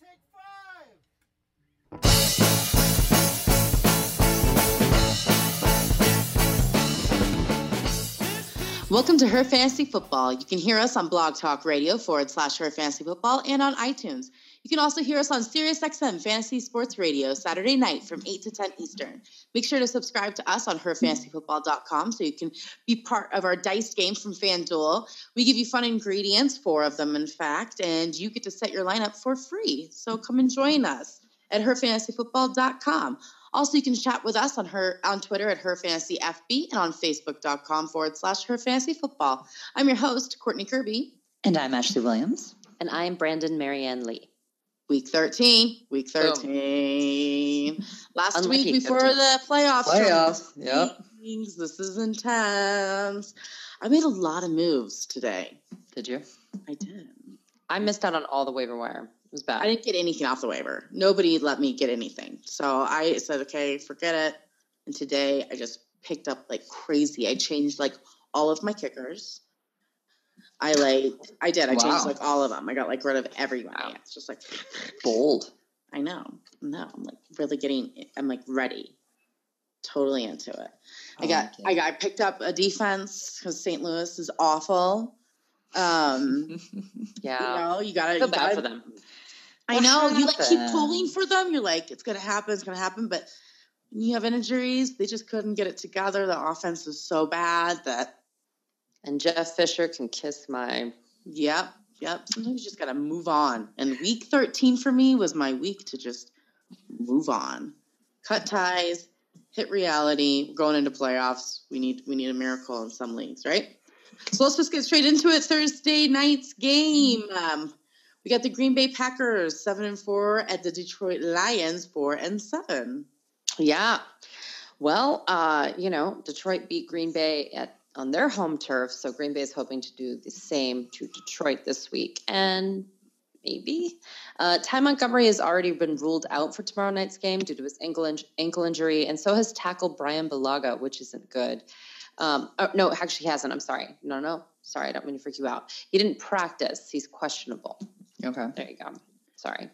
take five. Welcome to Her Fantasy Football. You can hear us on Blog Talk Radio forward slash Her Fantasy Football and on iTunes. You can also hear us on SiriusXM Fantasy Sports Radio Saturday night from 8 to 10 Eastern. Make sure to subscribe to us on herfantasyfootball.com so you can be part of our dice game from FanDuel. We give you fun ingredients, four of them, in fact, and you get to set your lineup for free. So come and join us at herfantasyfootball.com. Also, you can chat with us on her on Twitter at her fantasy FB and on Facebook.com forward slash her fantasy football. I'm your host, Courtney Kirby. And I'm Ashley Williams. And I'm Brandon Marianne Lee. Week 13. Week 13. Last Unlucky week before 13. the playoffs. Playoffs, yep. Things. This is intense. I made a lot of moves today. Did you? I did. I missed out on all the waiver wire. It was bad. I didn't get anything off the waiver. Nobody let me get anything. So I said, okay, forget it. And today I just picked up like crazy. I changed like all of my kickers. I like I did. I changed like all of them. I got like rid of everyone. Yeah, it's just like Bold. I know. No, I'm like really getting I'm like ready. Totally into it. I I got like it. I got I picked up a defense because St. Louis is awful. Um, yeah. you know, you gotta feel bad for them. I What know you like keep pulling for them. You're like, it's gonna happen, it's gonna happen, but you have injuries, they just couldn't get it together. The offense was so bad that And Jeff Fisher can kiss my. yep, yep. Sometimes you just gotta move on. And week 13 for me was my week to just move on, cut ties, hit reality. We're going into playoffs. We need we need a miracle in some leagues, right? So let's just get straight into it. Thursday night's game. Um, we got the Green Bay Packers seven and four at the Detroit Lions four and seven. Yeah. Well, uh, you know, Detroit beat Green Bay at on their home turf, so Green Bay is hoping to do the same to Detroit this week, and maybe uh, Ty Montgomery has already been ruled out for tomorrow night's game due to his ankle in- ankle injury, and so has tackle Bryan Bulaga, which isn't good. Um, oh, no, actually, he hasn't. I'm sorry. No, no, sorry. I don't mean to freak you out. He didn't practice. He's questionable. Okay. There you go. Sorry.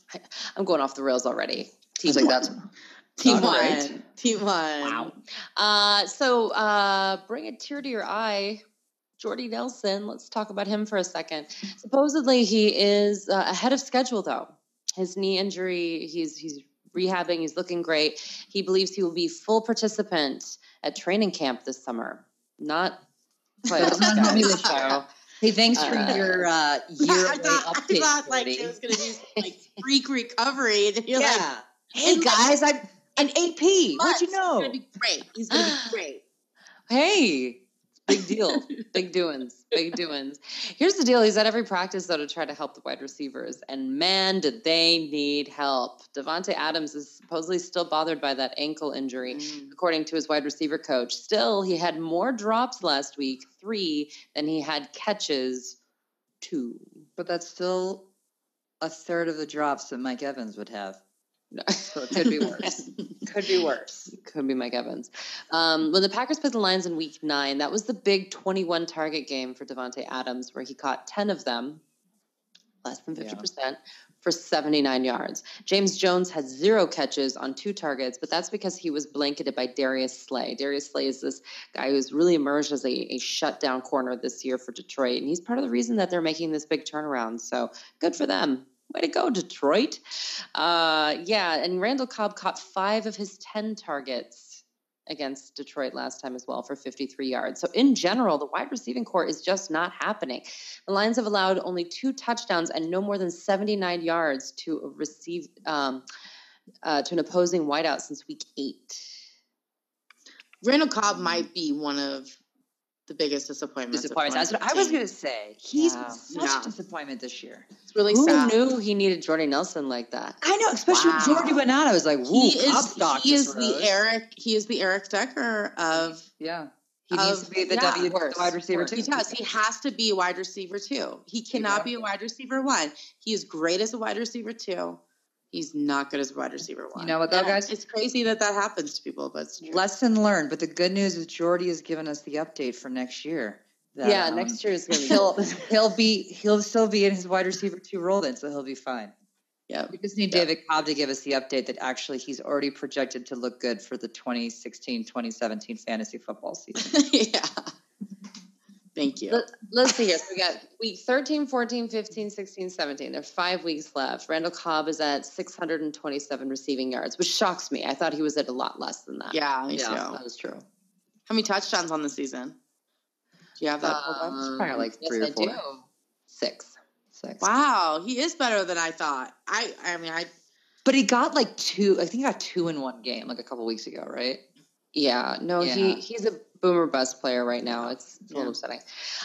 I'm going off the rails already. I was like, that's Team one. great. Team one. Wow. Uh, so uh, bring a tear to your eye. Jordy Nelson, let's talk about him for a second. Supposedly he is uh, ahead of schedule though. His knee injury, he's he's rehabbing, he's looking great. He believes he will be full participant at training camp this summer. Not me guys. Hey, thanks for Uh, your uh, yearly I thought, update. I thought like there was gonna be like freak recovery, and you're like, yeah. Hey and guys, I'm an AP. What'd you He's know? gonna be great. He's gonna be great. Hey, big deal. big doings. Big doings. Here's the deal. He's at every practice, though, to try to help the wide receivers. And man, did they need help. Davante Adams is supposedly still bothered by that ankle injury, Mm. according to his wide receiver coach. Still, he had more drops last week, three, than he had catches, two. But that's still a third of the drops that Mike Evans would have. So it could be worse. could be worse. Could be Mike Evans. Um, when the Packers played the Lions in Week Nine, that was the big 21 target game for Davante Adams, where he caught 10 of them, less than 50 Yeah. percent, for 79 yards. James Jones had zero catches on two targets, but that's because he was blanketed by Darius Slay. Darius Slay is this guy who's really emerged as a, a shutdown corner this year for Detroit, and he's part of the reason that they're making this big turnaround. So good for them. Way to go, Detroit. Uh, yeah, and Randall Cobb caught five of his 10 targets against Detroit last time as well for 53 yards. So, in general, the wide receiving core is just not happening. The Lions have allowed only two touchdowns and no more than 79 yards to receive um, uh, to an opposing wideout since week eight. Randall Cobb might be one of the biggest disappointments. of Disappointment. That's what I was going to say. He's Yeah. such Yeah. a disappointment this year. It's really Who sad. knew he needed Jordy Nelson like that? I know, especially Wow. when Jordy went out. I was like, woo, He is, he is the Eric. He is the Eric Decker of. Yeah. He needs to be the yeah, W the worse, wide receiver worse. too. He does. He has to be a wide receiver too. He cannot be a wide receiver one. He is great as a wide receiver two. He's not good as a wide receiver one. You know what, though, guys? It's crazy that that happens to people, but. Lesson learned. But the good news is Jordy has given us the update for next year. that, yeah, um, next year is to be he'll he'll be he'll still be in his wide receiver two role then, so he'll be fine. Yeah, We just need Yep. David Cobb to give us the update that actually he's already projected to look good for the 2016 2017 fantasy football season. yeah. Thank you. Let, let's see here. So we got week 13, 14, 15, 16, 17. There's five weeks left. Randall Cobb is at 627 receiving yards, which shocks me. I thought he was at a lot less than that. Yeah, me Yeah. too. that is true. How many touchdowns on the season? Do you have that pulled? Um, probably like yes, three or I four. do. Six. Six. Wow, he is better than I thought. I I mean I But he got like two, I think he got two in one game like a couple weeks ago, right? Yeah, no, Yeah. he he's a boomer bust player right now. It's, it's a Yeah. little upsetting.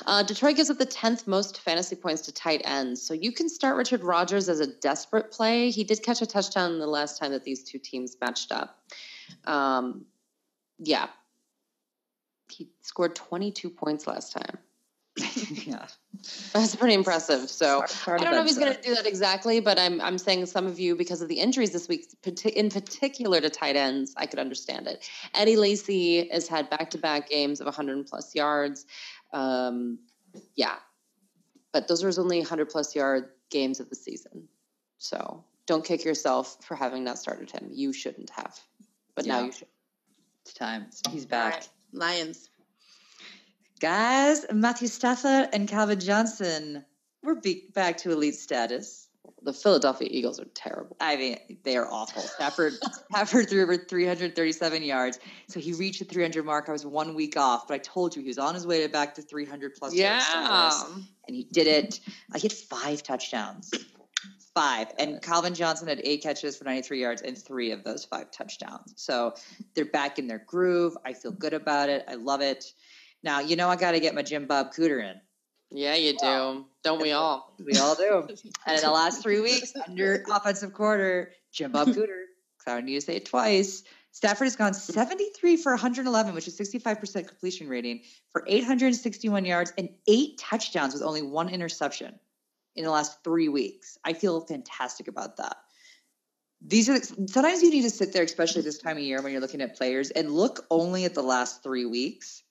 Uh, Detroit gives up the tenth most fantasy points to tight ends, so you can start Richard Rodgers as a desperate play. He did catch a touchdown the last time that these two teams matched up. Um, yeah, he scored twenty two points last time. yeah. That's pretty impressive. So. Hard- hard I don't know if he's going to do that exactly, but I'm I'm saying some of you because of the injuries this week, in particular to tight ends, I could understand it. Eddie Lacy has had back to back games of 100 plus yards. Um, yeah, but those were his only 100 plus yard games of the season. So don't kick yourself for having not started him. You shouldn't have, but now you should. It's time. He's back. right, Lions. Guys, Matthew Stafford and Calvin Johnson, we're be- back to elite status. The Philadelphia Eagles are terrible. I mean, they are awful. Stafford Stafford threw over 337 yards, so he reached the 300 mark. I was one week off, but I told you he was on his way to back to 300 plus. status, and he did it. I hit five touchdowns, five, and Calvin Johnson had eight catches for 93 yards and three of those five touchdowns. So they're back in their groove. I feel good about it. I love it. Now you know I got to get my Jim Bob Cooter in. Yeah, you do. Don't we all? We all do. And in the last three weeks, under offensive quarter, Jim Bob Cooter, because I don't need to say it twice, Stafford has gone 73 for 111, which is 65% completion rating, for 861 yards and eight touchdowns with only one interception in the last three weeks. I feel fantastic about that. These are sometimes you need to sit there, especially this time of year when you're looking at players, and look only at the last three weeks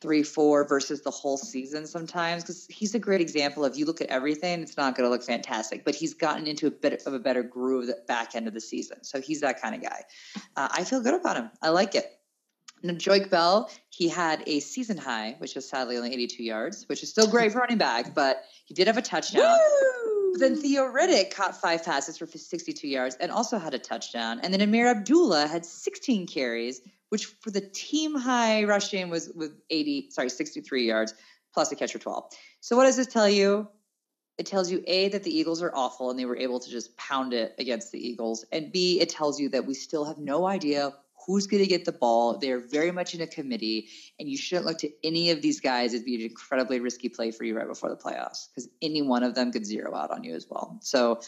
three, four versus the whole season sometimes because he's a great example of you look at everything, it's not going to look fantastic, but he's gotten into a bit of a better groove at the back end of the season. So he's that kind of guy. Uh, I feel good about him. I like it. Joique Bell, he had a season high, which was sadly only 82 yards, which is still great for running back, but he did have a touchdown. But then Theo Riddick caught five passes for 62 yards and also had a touchdown. And then Ameer Abdullah had 16 carries, which for the team high rushing was with 80, sorry, 63 yards plus a catch for 12. So what does this tell you? It tells you A, that the Eagles are awful and they were able to just pound it against the Eagles. And B, it tells you that we still have no idea who's going to get the ball. They're very much in a committee, and you shouldn't look to any of these guys as being an incredibly risky play for you right before the playoffs because any one of them could zero out on you as well. So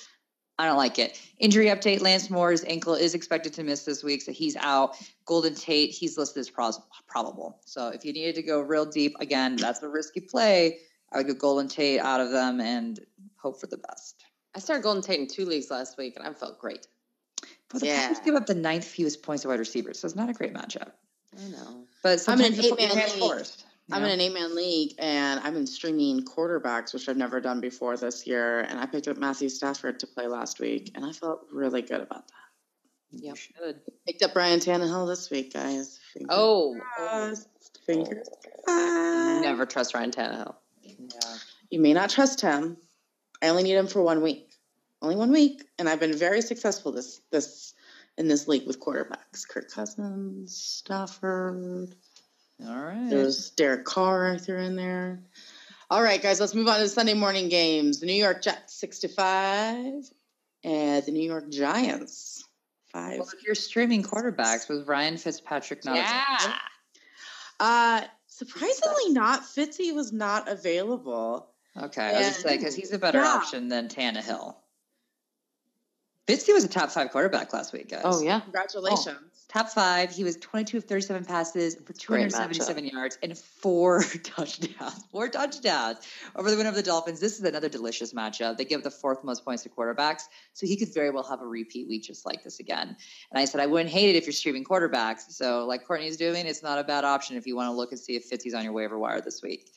I don't like it. Injury update Lance Moore's ankle is expected to miss this week, so he's out. Golden Tate, he's listed as pros- probable. So if you needed to go real deep, again, that's a risky play. I would go Golden Tate out of them and hope for the best. I started Golden Tate in two leagues last week, and I felt great. But the Yeah. Packers give up the ninth fewest points to wide receivers, so it's not a great matchup. I know. But I'm in an you put your eight-man hands league. forced, you I'm in an eight man league and I've been streaming quarterbacks, which I've never done before this year. And I picked up Matthew Stafford to play last week and I felt really good about that. You Yep. should. Picked up Brian Tannehill this week, guys. Fingers Oh, crossed. Oh. Fingers crossed. never trust Ryan Tannehill. Yeah. You may not trust him. I only need him for one week. Only one week. And I've been very successful this this in this league with quarterbacks. Kirk Cousins, Stafford. All right. There's Derek Carr I threw in there. All right, guys, let's move on to the Sunday morning games. The New York Jets six to five, and the New York Giants five. Well, if you're streaming quarterbacks, was Ryan Fitzpatrick not? Yeah. Uh, surprisingly, not Fitzy was not available. Okay, I was just And- saying because he's a better Yeah. option than Tannehill. Fitzy was a top five quarterback last week, guys. Oh yeah. Congratulations. Oh, top five. He was 22 of 37 passes for 277 yards and four touchdowns. Four touchdowns over the win over the Dolphins. This is another delicious matchup. They give the fourth most points to quarterbacks, so he could very well have a repeat week just like this again. And I said I wouldn't hate it if you're streaming quarterbacks. So like Courtney's doing, it's not a bad option if you want to look and see if Fitzy's on your waiver wire this week.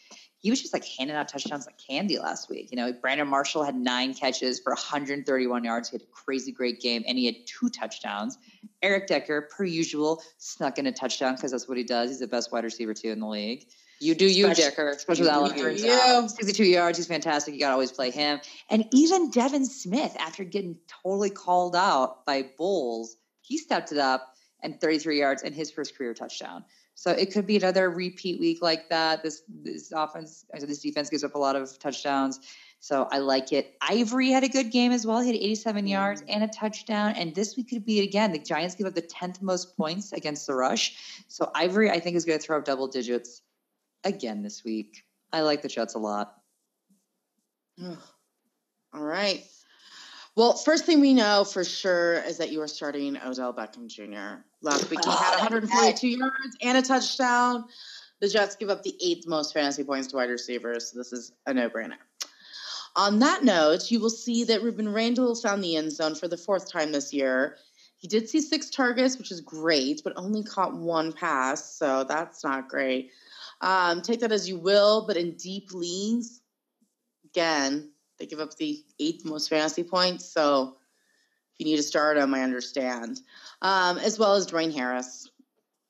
He was just like handing out touchdowns like candy last week. You know, Brandon Marshall had nine catches for 131 yards. He had a crazy great game, and he had two touchdowns. Eric Decker, per usual, snuck in a touchdown because that's what he does. He's the best wide receiver two in the league. You do you, Especially- Dicker. Especially with Alan You out. you. 62 yards. He's fantastic. You got to always play him. And even Devin Smith, after getting totally called out by Bowles, he stepped it up and 33 yards and his first career touchdown. So it could be another repeat week like that. This this offense, this defense gives up a lot of touchdowns. So I like it. Ivory had a good game as well. He had 87 yards and a touchdown. And this week could be again. The Giants give up the 10th most points against the rush. So Ivory, I think, is going to throw up double digits again this week. I like the Jets a lot. All right. Well, first thing we know for sure is that you are starting Odell Beckham Jr. Last week he had 142 yards and a touchdown. The Jets give up the eighth most fantasy points to wide receivers, so this is a no-brainer. On that note, you will see that Rueben Randle found the end zone for the fourth time this year. He did see six targets, which is great, but only caught one pass, so that's not great. Um, take that as you will, but in deep leagues, again, they give up the eighth most fantasy points. So if you need to start them, I understand. Um, as well as Dwayne Harris.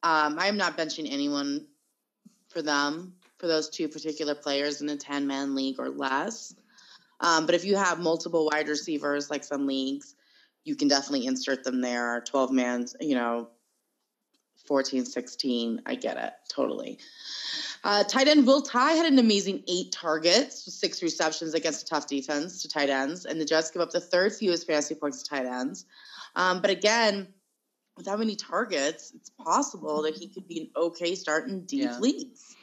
Um, I'm not benching anyone for them, for those two particular players in a 10 man league or less. Um, but if you have multiple wide receivers, like some leagues, you can definitely insert them there. 12 man, you know, 14, 16. I get it totally. Uh, tight end Will Tye had an amazing eight targets, six receptions against a tough defense to tight ends, and the Jets give up the third fewest fantasy points to tight ends. Um, but again, without many targets, it's possible that he could be an okay start in deep Yeah. leagues.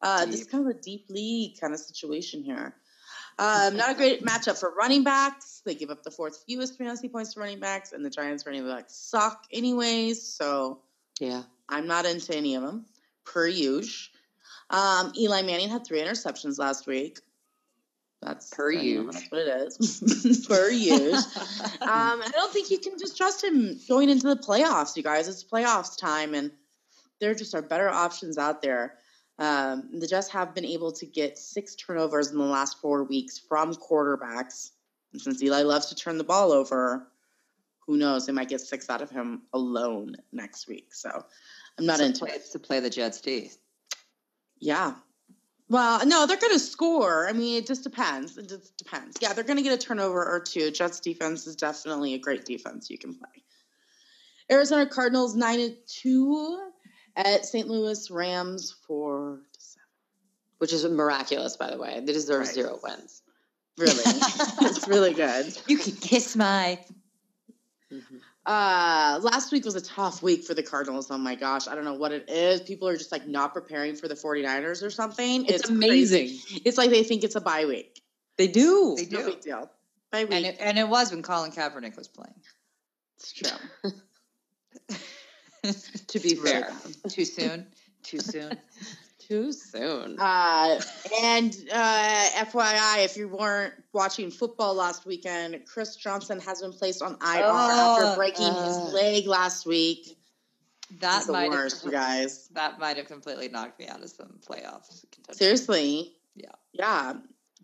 Uh, This is kind of a deep league kind of situation here. Um, not a great matchup for running backs. They give up the fourth fewest fantasy points to running backs, and the Giants running backs suck anyways. So Yeah. I'm not into any of them, per usual. Um, Eli Manning had three interceptions last week. That's Per you. That's what it is. per usual. Um, I don't think you can just trust him going into the playoffs, you guys. It's playoffs time, and there just are better options out there. Um, the Jets have been able to get six turnovers in the last four weeks from quarterbacks. And since Eli loves to turn the ball over, who knows? They might get six out of him alone next week. So I'm not to into play, it. to play the Jets D. Yeah. Well, no, they're going to score. I mean, it just depends. It just depends. Yeah, they're going to get a turnover or two. Jets defense is definitely a great defense you can play. Arizona Cardinals nine and two at St. Louis Rams four to seven. Which is miraculous, by the way. They deserve Right. zero wins. Really, it's really good. You can kiss my. Mhm. Uh, last week was a tough week for the Cardinals. Oh my gosh, I don't know what it is. People are just like not preparing for the 49ers or something. It's, crazy. amazing. It's like they think it's a bye week. They do. They do. No do. big deal. Bye week. And it, and it was when Colin Kaepernick was playing. it's true. to be fair. Too soon. Too soon. Too soon. Uh, and uh, FYI, if you weren't watching football last weekend, Chris Johnson has been placed on IR Oh, after breaking uh. his leg last week. That That's the might worst, you have, guys. that might have completely knocked me out of some playoffs. Seriously. Yeah. Yeah.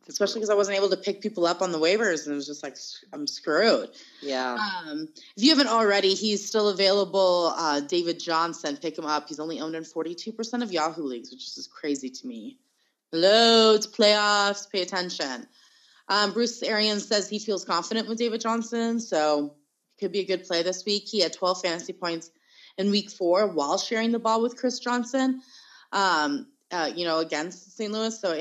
Especially because I wasn't able to pick people up on the waivers, and it was just like I'm screwed. yeah. Um, if you haven't already, he's still available. Uh, David Johnson, pick him up. He's only owned in 42% of Yahoo leagues, which is crazy to me. Hello, it's playoffs. Pay attention. Um, Bruce Arians says he feels confident with David Johnson, so could be a good play this week. He had 12 fantasy points in week four while sharing the ball with Chris Johnson, um, uh, you know, against St. Louis. So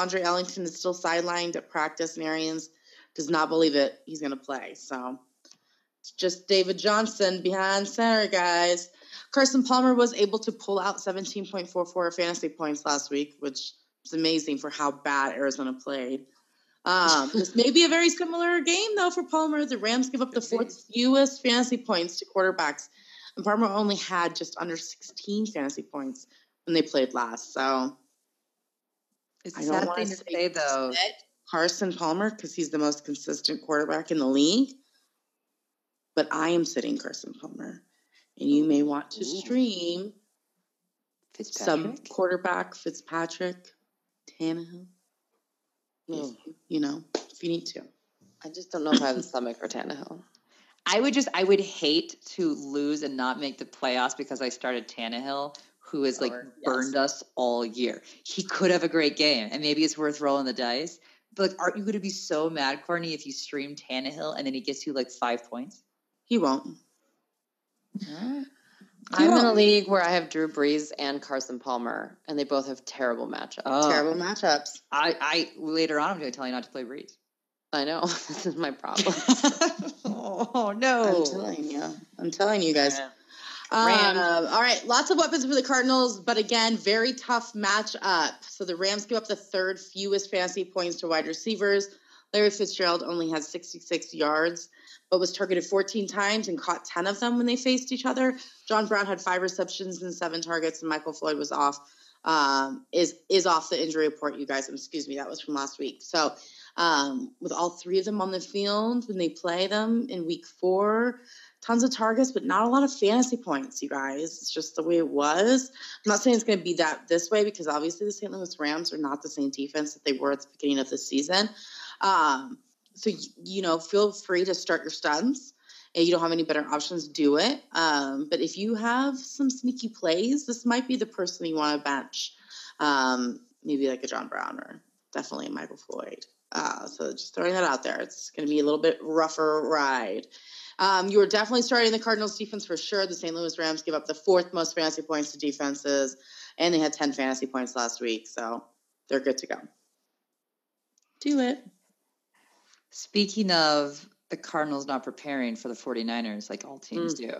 Andre Ellington is still sidelined at practice, and Arians does not believe it. He's going to play. So it's just David Johnson behind center, guys. Carson Palmer was able to pull out 17.44 fantasy points last week, which is amazing for how bad Arizona played. Um, this may be a very similar game, though, for Palmer. The Rams give up the fourth fewest fantasy points to quarterbacks, and Palmer only had just under 16 fantasy points when they played last. So It's I sad thing to to say, though. Carson Palmer because he's the most consistent quarterback in the league. But I am sitting Carson Palmer, and you may want to stream some quarterback Fitzpatrick. Tannehill. Mm. You know, if you need to. I just don't know if I have the stomach for Tannehill. I would just I would hate to lose and not make the playoffs because I started Tannehill, who has like Sure, yes. burned us all year. He could have a great game, and maybe it's worth rolling the dice. But like, aren't you going to be so mad, Courtney, if you stream Tannehill and then he gets you like five points? He won't. I'm in a league where I have Drew Brees and Carson Palmer, and they both have terrible matchups. Oh. Terrible matchups. I, I later on I'm going to tell you not to play Breeze. I know this is my problem. oh no! I'm telling you. I'm telling you guys. Yeah. Um, all right, lots of weapons for the Cardinals, but again, very tough matchup. So the Rams give up the third fewest fantasy points to wide receivers. Larry Fitzgerald only had 66 yards, but was targeted 14 times and caught 10 of them when they faced each other. John Brown had five receptions and seven targets, and Michael Floyd was off. Um, is is off the injury report, you guys. Excuse me, that was from last week. So, um, with all three of them on the field when they play them in week four, tons of targets, but not a lot of fantasy points, you guys. It's just the way it was. I'm not saying it's going to be that this way because obviously the St. Louis Rams are not the same defense that they were at the beginning of the season. Um, so, you know, feel free to start your stuns. And you don't have any better options, do it. Um, but if you have some sneaky plays, this might be the person you want to bench. Um, maybe like a John Brown or definitely a Michael Floyd. Uh, so just throwing that out there. It's going to be a little bit rougher ride. Um, you are definitely starting the Cardinals defense for sure. The St. Louis Rams give up the fourth most fantasy points to defenses, and they had 10 fantasy points last week. So they're good to go. Do it. Speaking of the Cardinals not preparing for the 49ers like all teams do,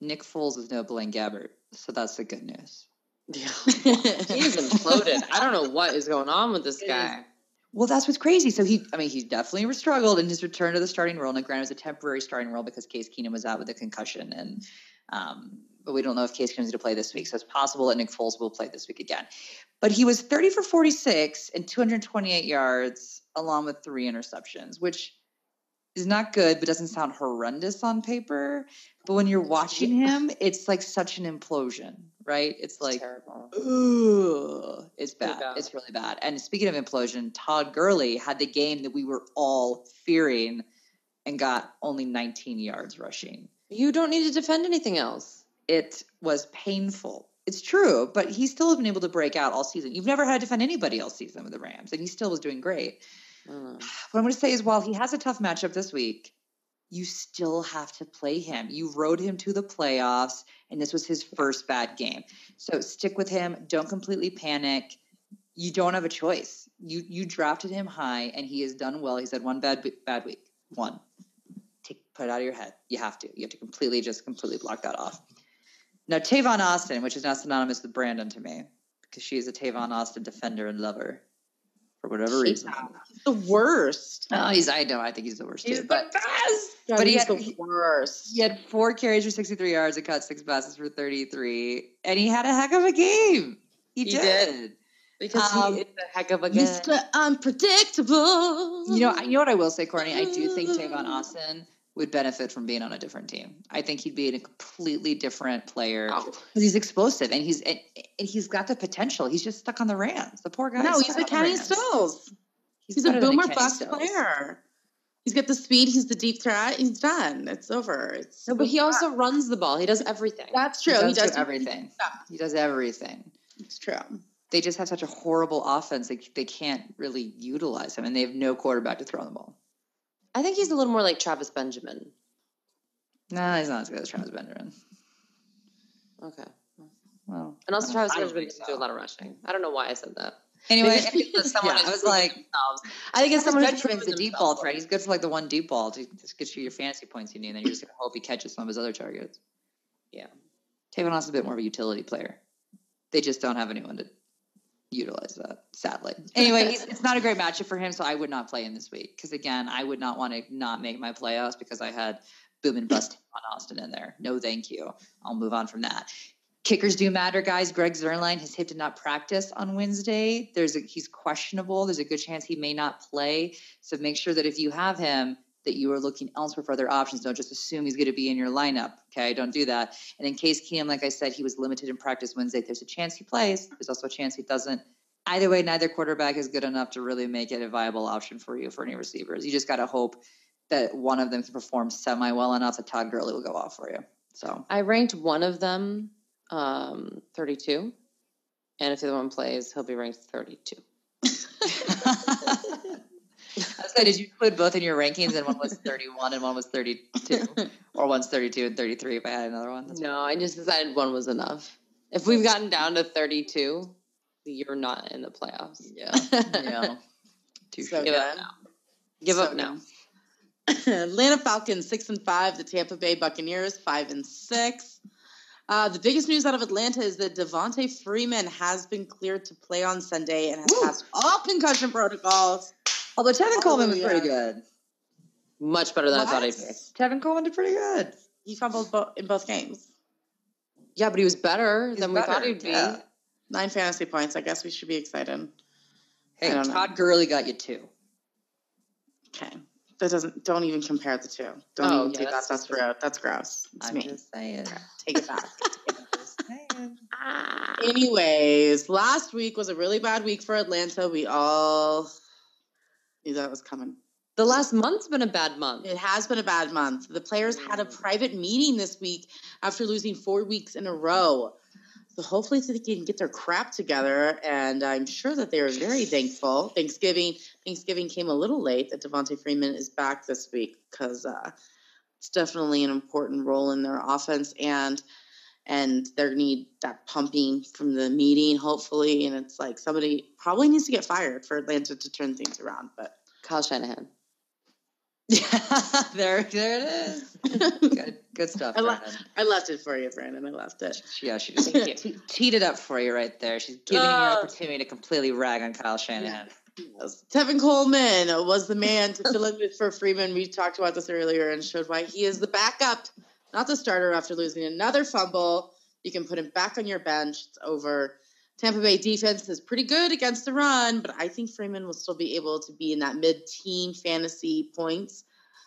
Nick Foles is no Blaine Gabbert. So that's the good news. yeah. He's imploded. I don't know what is going on with this It guy. Well, that's what's crazy. So he, I mean, he definitely struggled in his return to the starting role. And granted, it was a temporary starting role because Case Keenum was out with a concussion, and um, but we don't know if Case Keenum's going to play this week. So it's possible that Nick Foles will play this week again. But he was 30 for 46 and 228 yards, along with three interceptions, which is not good, but doesn't sound horrendous on paper. But when you're watching him, it's like such an implosion, right? It's like. Ugh, it's bad. bad. It's really bad. And speaking of implosion, Todd Gurley had the game that we were all fearing and got only 19 yards rushing. You don't need to defend anything else. It was painful. It's true, but he still has been able to break out all season. You've never had to defend anybody all season with the Rams, and he still was doing great. I. What I'm going to say is, while he has a tough matchup this week, you still have to play him. You rode him to the playoffs, and this was his first bad game. So stick with him. Don't completely panic. You don't have a choice. You you drafted him high, and he has done well. He's had one bad bad week. One. Take put it out of your head. You have to. You have to completely just completely block that off. Now Tavon Austin, which is now synonymous with Brandon to me, because she is a Tavon Austin defender and lover for whatever reason. He's the worst. Oh, he's I know I think he's the worst too. But best. but he he's had- the worst. he had four carries for 63 yards and caught six passes for 33, and he had a heck of a game. He, He did. did. Because Um, he is a heck of a guy. Mr. Unpredictable. You know, I- you know what I will say, Courtney. I do think Tavon Austin would benefit from being on a different team. I think he'd be a completely different player Oh. because he's explosive and he's and, and he's got the potential. He's just stuck on the Rams. The poor guy. no, he's a Kenny Stills. He's, a boomer Kenny bust Stills. player. He's got the speed. He's the deep threat. He's done. It's over. It's No, but he also runs the ball. He does everything. that's He true. does, He does do everything. Yeah. He does everything. It's true. They just have such a horrible offense. They, they can't really utilize him, and they have no quarterback to throw the ball. I think he's a little more like Travis Benjamin. No, he's not as good as Travis Benjamin. Okay. Well, And also Travis Benjamin used to do a lot of rushing. I don't know why I said that. Anyway, I someone, Yeah, I was like, themselves. I think it's someone who's the deep ball threat. He's good for like the one deep ball to just get you your fantasy points you need, and then you're just gonna hope he catches some of his other targets. Yeah. Tavon Austin's a bit more of a utility player. They just don't have anyone to utilize that, sadly. Anyway, it's not a great matchup for him, so I would not play him this week. Because again, I would not want to not make my playoffs because I had boom and bust on Austin in there. No, thank you. I'll move on from that. Kickers do matter, guys. Greg Zuerlein, his hip did not practice on Wednesday. There's a, he's questionable. There's a good chance he may not play. So make sure that if you have him, that you are looking elsewhere for other options. Don't just assume he's going to be in your lineup. Okay, don't do that. And in case Keenum, like I said, he was limited in practice Wednesday. There's a chance he plays. There's also a chance he doesn't. either way, neither quarterback is good enough to really make it a viable option for you for any receivers. You just got to hope that one of them can perform semi well enough that Todd Gurley will go off for you. So I ranked one of them um, 32. And if the other one plays, he'll be ranked 32. So did you include both in your rankings and one was 31 and one was 32? or one's 32 and 33 if I had another one? That's No, I just decided one was enough. If we've gotten down to 32, you're not in the playoffs. Yeah. yeah. Too So Give up now. Give So up now. Atlanta Falcons six and five. The Tampa Bay Buccaneers five and six. Uh, the biggest news out of Atlanta is that Devonta Freeman has been cleared to play on Sunday and has Woo. passed all concussion protocols. Although Tevin Coleman was pretty good. Much better than I thought he'd be. What? Tevin Coleman did pretty good. He fumbled bo- in both games. Yeah, but he was better He's than we thought he'd be. yeah. Nine fantasy points. I guess we should be excited. Hey, don't know. Todd Gurley got you two. Okay. That doesn't. Don't even compare the two. Don't Oh, even yeah, do that. that's That's gross. That's gross. It's I'm me. just saying. Take it back. Anyways, last week was a really bad week for Atlanta. We all knew that was coming. The last month's been a bad month. It has been a bad month. The players had a private meeting this week after losing four weeks in a row. So hopefully they can get their crap together, and I'm sure that they are very thankful. Thanksgiving Thanksgiving came a little late that Devonta Freeman is back this week because uh, it's definitely an important role in their offense and and they need that pumping from the meeting hopefully and it's like somebody probably needs to get fired for Atlanta to turn things around but Kyle Shanahan. Yeah, there, there it is. Good, good stuff. I Brandon. I left it for you Brandon I left it Yeah, she just te- teed it up for you right there. She's giving you an opportunity to completely rag on Kyle Shanahan. Yes. Tevin Coleman was the man to fill in for Freeman. We talked about this earlier and showed why he is the backup, not the starter after losing another fumble. You can put him back on your bench. It's over. Tampa Bay defense is pretty good against the run, but I think Freeman will still be able to be in that mid teen fantasy points.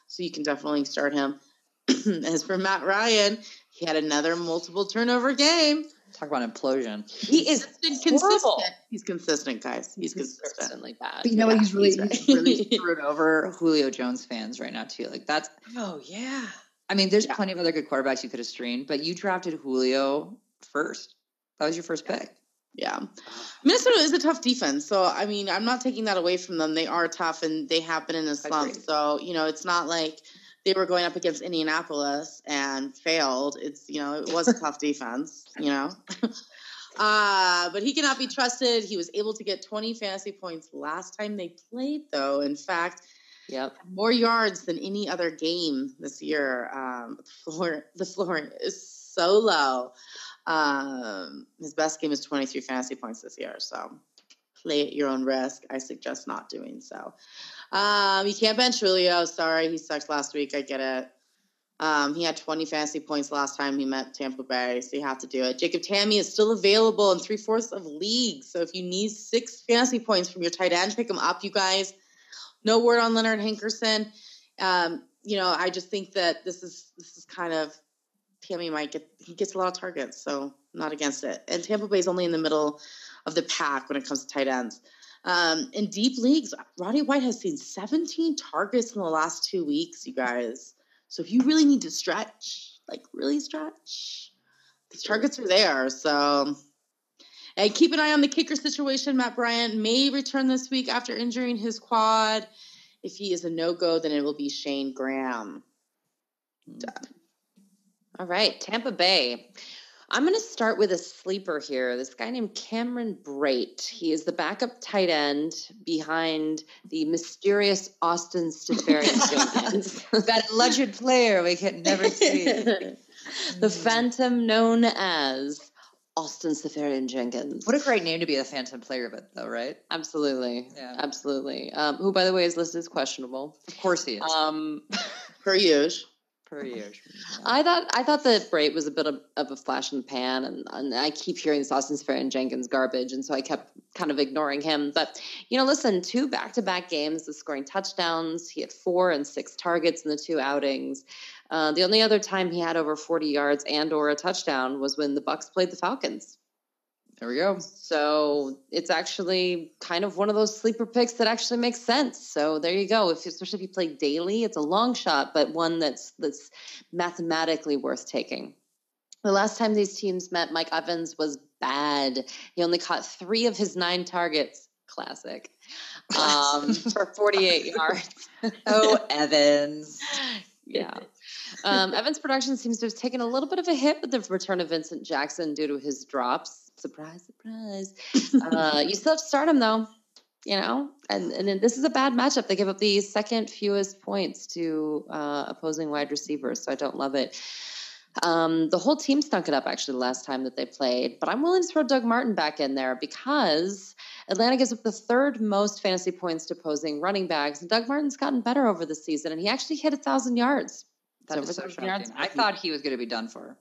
So you can definitely start him. As for Matt Ryan, he had another multiple turnover game. Talk about implosion. He is consistent. horrible. He's consistent, guys. He's consistent. Consistently bad. But you know what? He's really, he's he's really screwed over Julio Jones fans right now too. Like that's. Oh yeah. I mean, there's Yeah. plenty of other good quarterbacks you could have streamed, but you drafted Julio first. That was your first pick. Yeah. Minnesota is a tough defense. So, I mean, I'm not taking that away from them. They are tough and they have been in a slump. So, you know, it's not like they were going up against Indianapolis and failed. It's, you know, it was a tough defense, you know. Uh, but he cannot be trusted. He was able to get 20 fantasy points last time they played, though. In fact, Yep. more yards than any other game this year. Um, the floor, the floor is so low. Um, his best game is 23 fantasy points this year. So play at your own risk. I suggest not doing so. Um, you can't bench Julio. Sorry, he sucked last week. I get it. Um, he had 20 fantasy points last time he met Tampa Bay, so you have to do it. Jacob Tamme is still available in three fourths of leagues. So if you need six fantasy points from your tight end, pick him up, you guys. No word on Leonard Hankerson. Um, you know, I just think that this is this is kind of Tamme might get he gets a lot of targets, so I'm not against it. And Tampa Bay's only in the middle of the pack when it comes to tight ends. Um, in deep leagues, Roddy White has seen 17 targets in the last two weeks, you guys. So if you really need to stretch, like really stretch, these targets are there. So and keep an eye on the kicker situation. Matt Bryant may return this week after injuring his quad. If he is a no go, then it will be Shayne Graham. Hmm. All right, Tampa Bay. I'm going to start with a sleeper here. This guy named Cameron Brate. He is the backup tight end behind the mysterious Austin Seferian Jenkins, that alleged player we can never see. the phantom known as Austin Seferian Jenkins. What a great name to be a phantom player, though, right? Absolutely, Yeah. absolutely. Um, who, by the way, is listed as questionable. Of course he is. Um, Per usual. per year. I thought I thought that Brate was a bit of, of a flash in the pan, and, and I keep hearing this Austin and Jenkins garbage, and so I kept kind of ignoring him. But you know, listen, two back to back games, of scoring touchdowns. He had four and six targets in the two outings. Uh, the only other time he had over forty yards and or a touchdown was when the Bucks played the Falcons. There we go. So it's actually kind of one of those sleeper picks that actually makes sense. So there you go. If especially if you play daily, it's a long shot, but one that's that's mathematically worth taking. The last time these teams met, Mike Evans was bad. He only caught three of his nine targets. Classic. Um, for 48 yards. Oh, Evans. yeah. Um, Evans' production seems to have taken a little bit of a hit with the return of Vincent Jackson due to his drops. Surprise, surprise. Uh, you still have to start him though, you know. And and this is a bad matchup. They give up the second fewest points to uh, opposing wide receivers, so I don't love it. Um, the whole team stunk it up actually the last time that they played, but I'm willing to throw Doug Martin back in there because Atlanta gives up the third most fantasy points to opposing running backs, and Doug Martin's gotten better over the season, and he actually hit a thousand yards. That is so shocking. I thought he was going to be done for.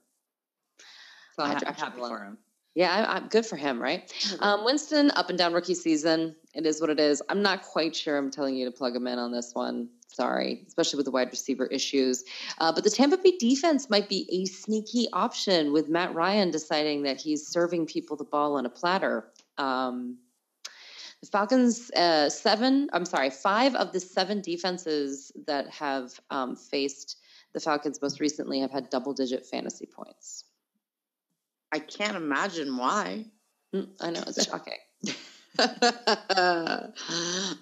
So I'm, I'm happy for him. Yeah, I, am good for him, right? Um, Winston, up and down rookie season. It is what it is. I'm not quite sure I'm telling you to plug him in on this one. Sorry, especially with the wide receiver issues. Uh, but the Tampa Bay defense might be a sneaky option with Matt Ryan deciding that he's serving people the ball on a platter. Um, the Falcons, uh, seven, I'm sorry, five of the seven defenses that have um, faced the Falcons most recently have had double digit fantasy points. I can't imagine why. Mm, I know it's shocking.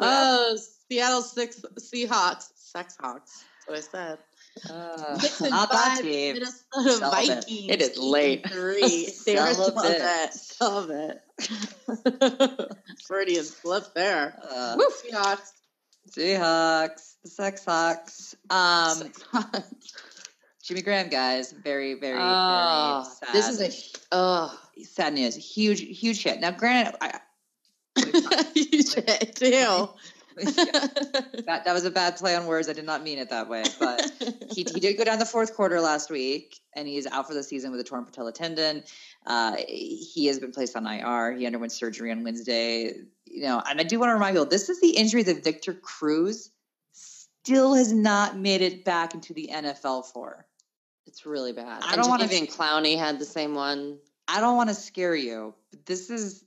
oh, Seattle six Seahawks, sex hawks. That's what I said. Uh, not that team. Minnesota Vikings. It is late. Three. They are it. Some it. Freudian slip there. Uh, Woo, Seahawks. Seahawks, the Sex Hawks. Um, Jimmy Graham, guys, very, very, oh, very sad. This is a oh. sad news. Huge, huge hit. Now, granted, I, huge hit too. that, that was a bad play on words. I did not mean it that way. But he, he did go down the fourth quarter last week, and he's out for the season with a torn patella tendon. Uh, he has been placed on IR. He underwent surgery on Wednesday. You know, and I do want to remind you, this is the injury that Victor Cruz still has not made it back into the NFL for. It's really bad. I don't want to. Even Clowney had the same one. I don't want to scare you, but this is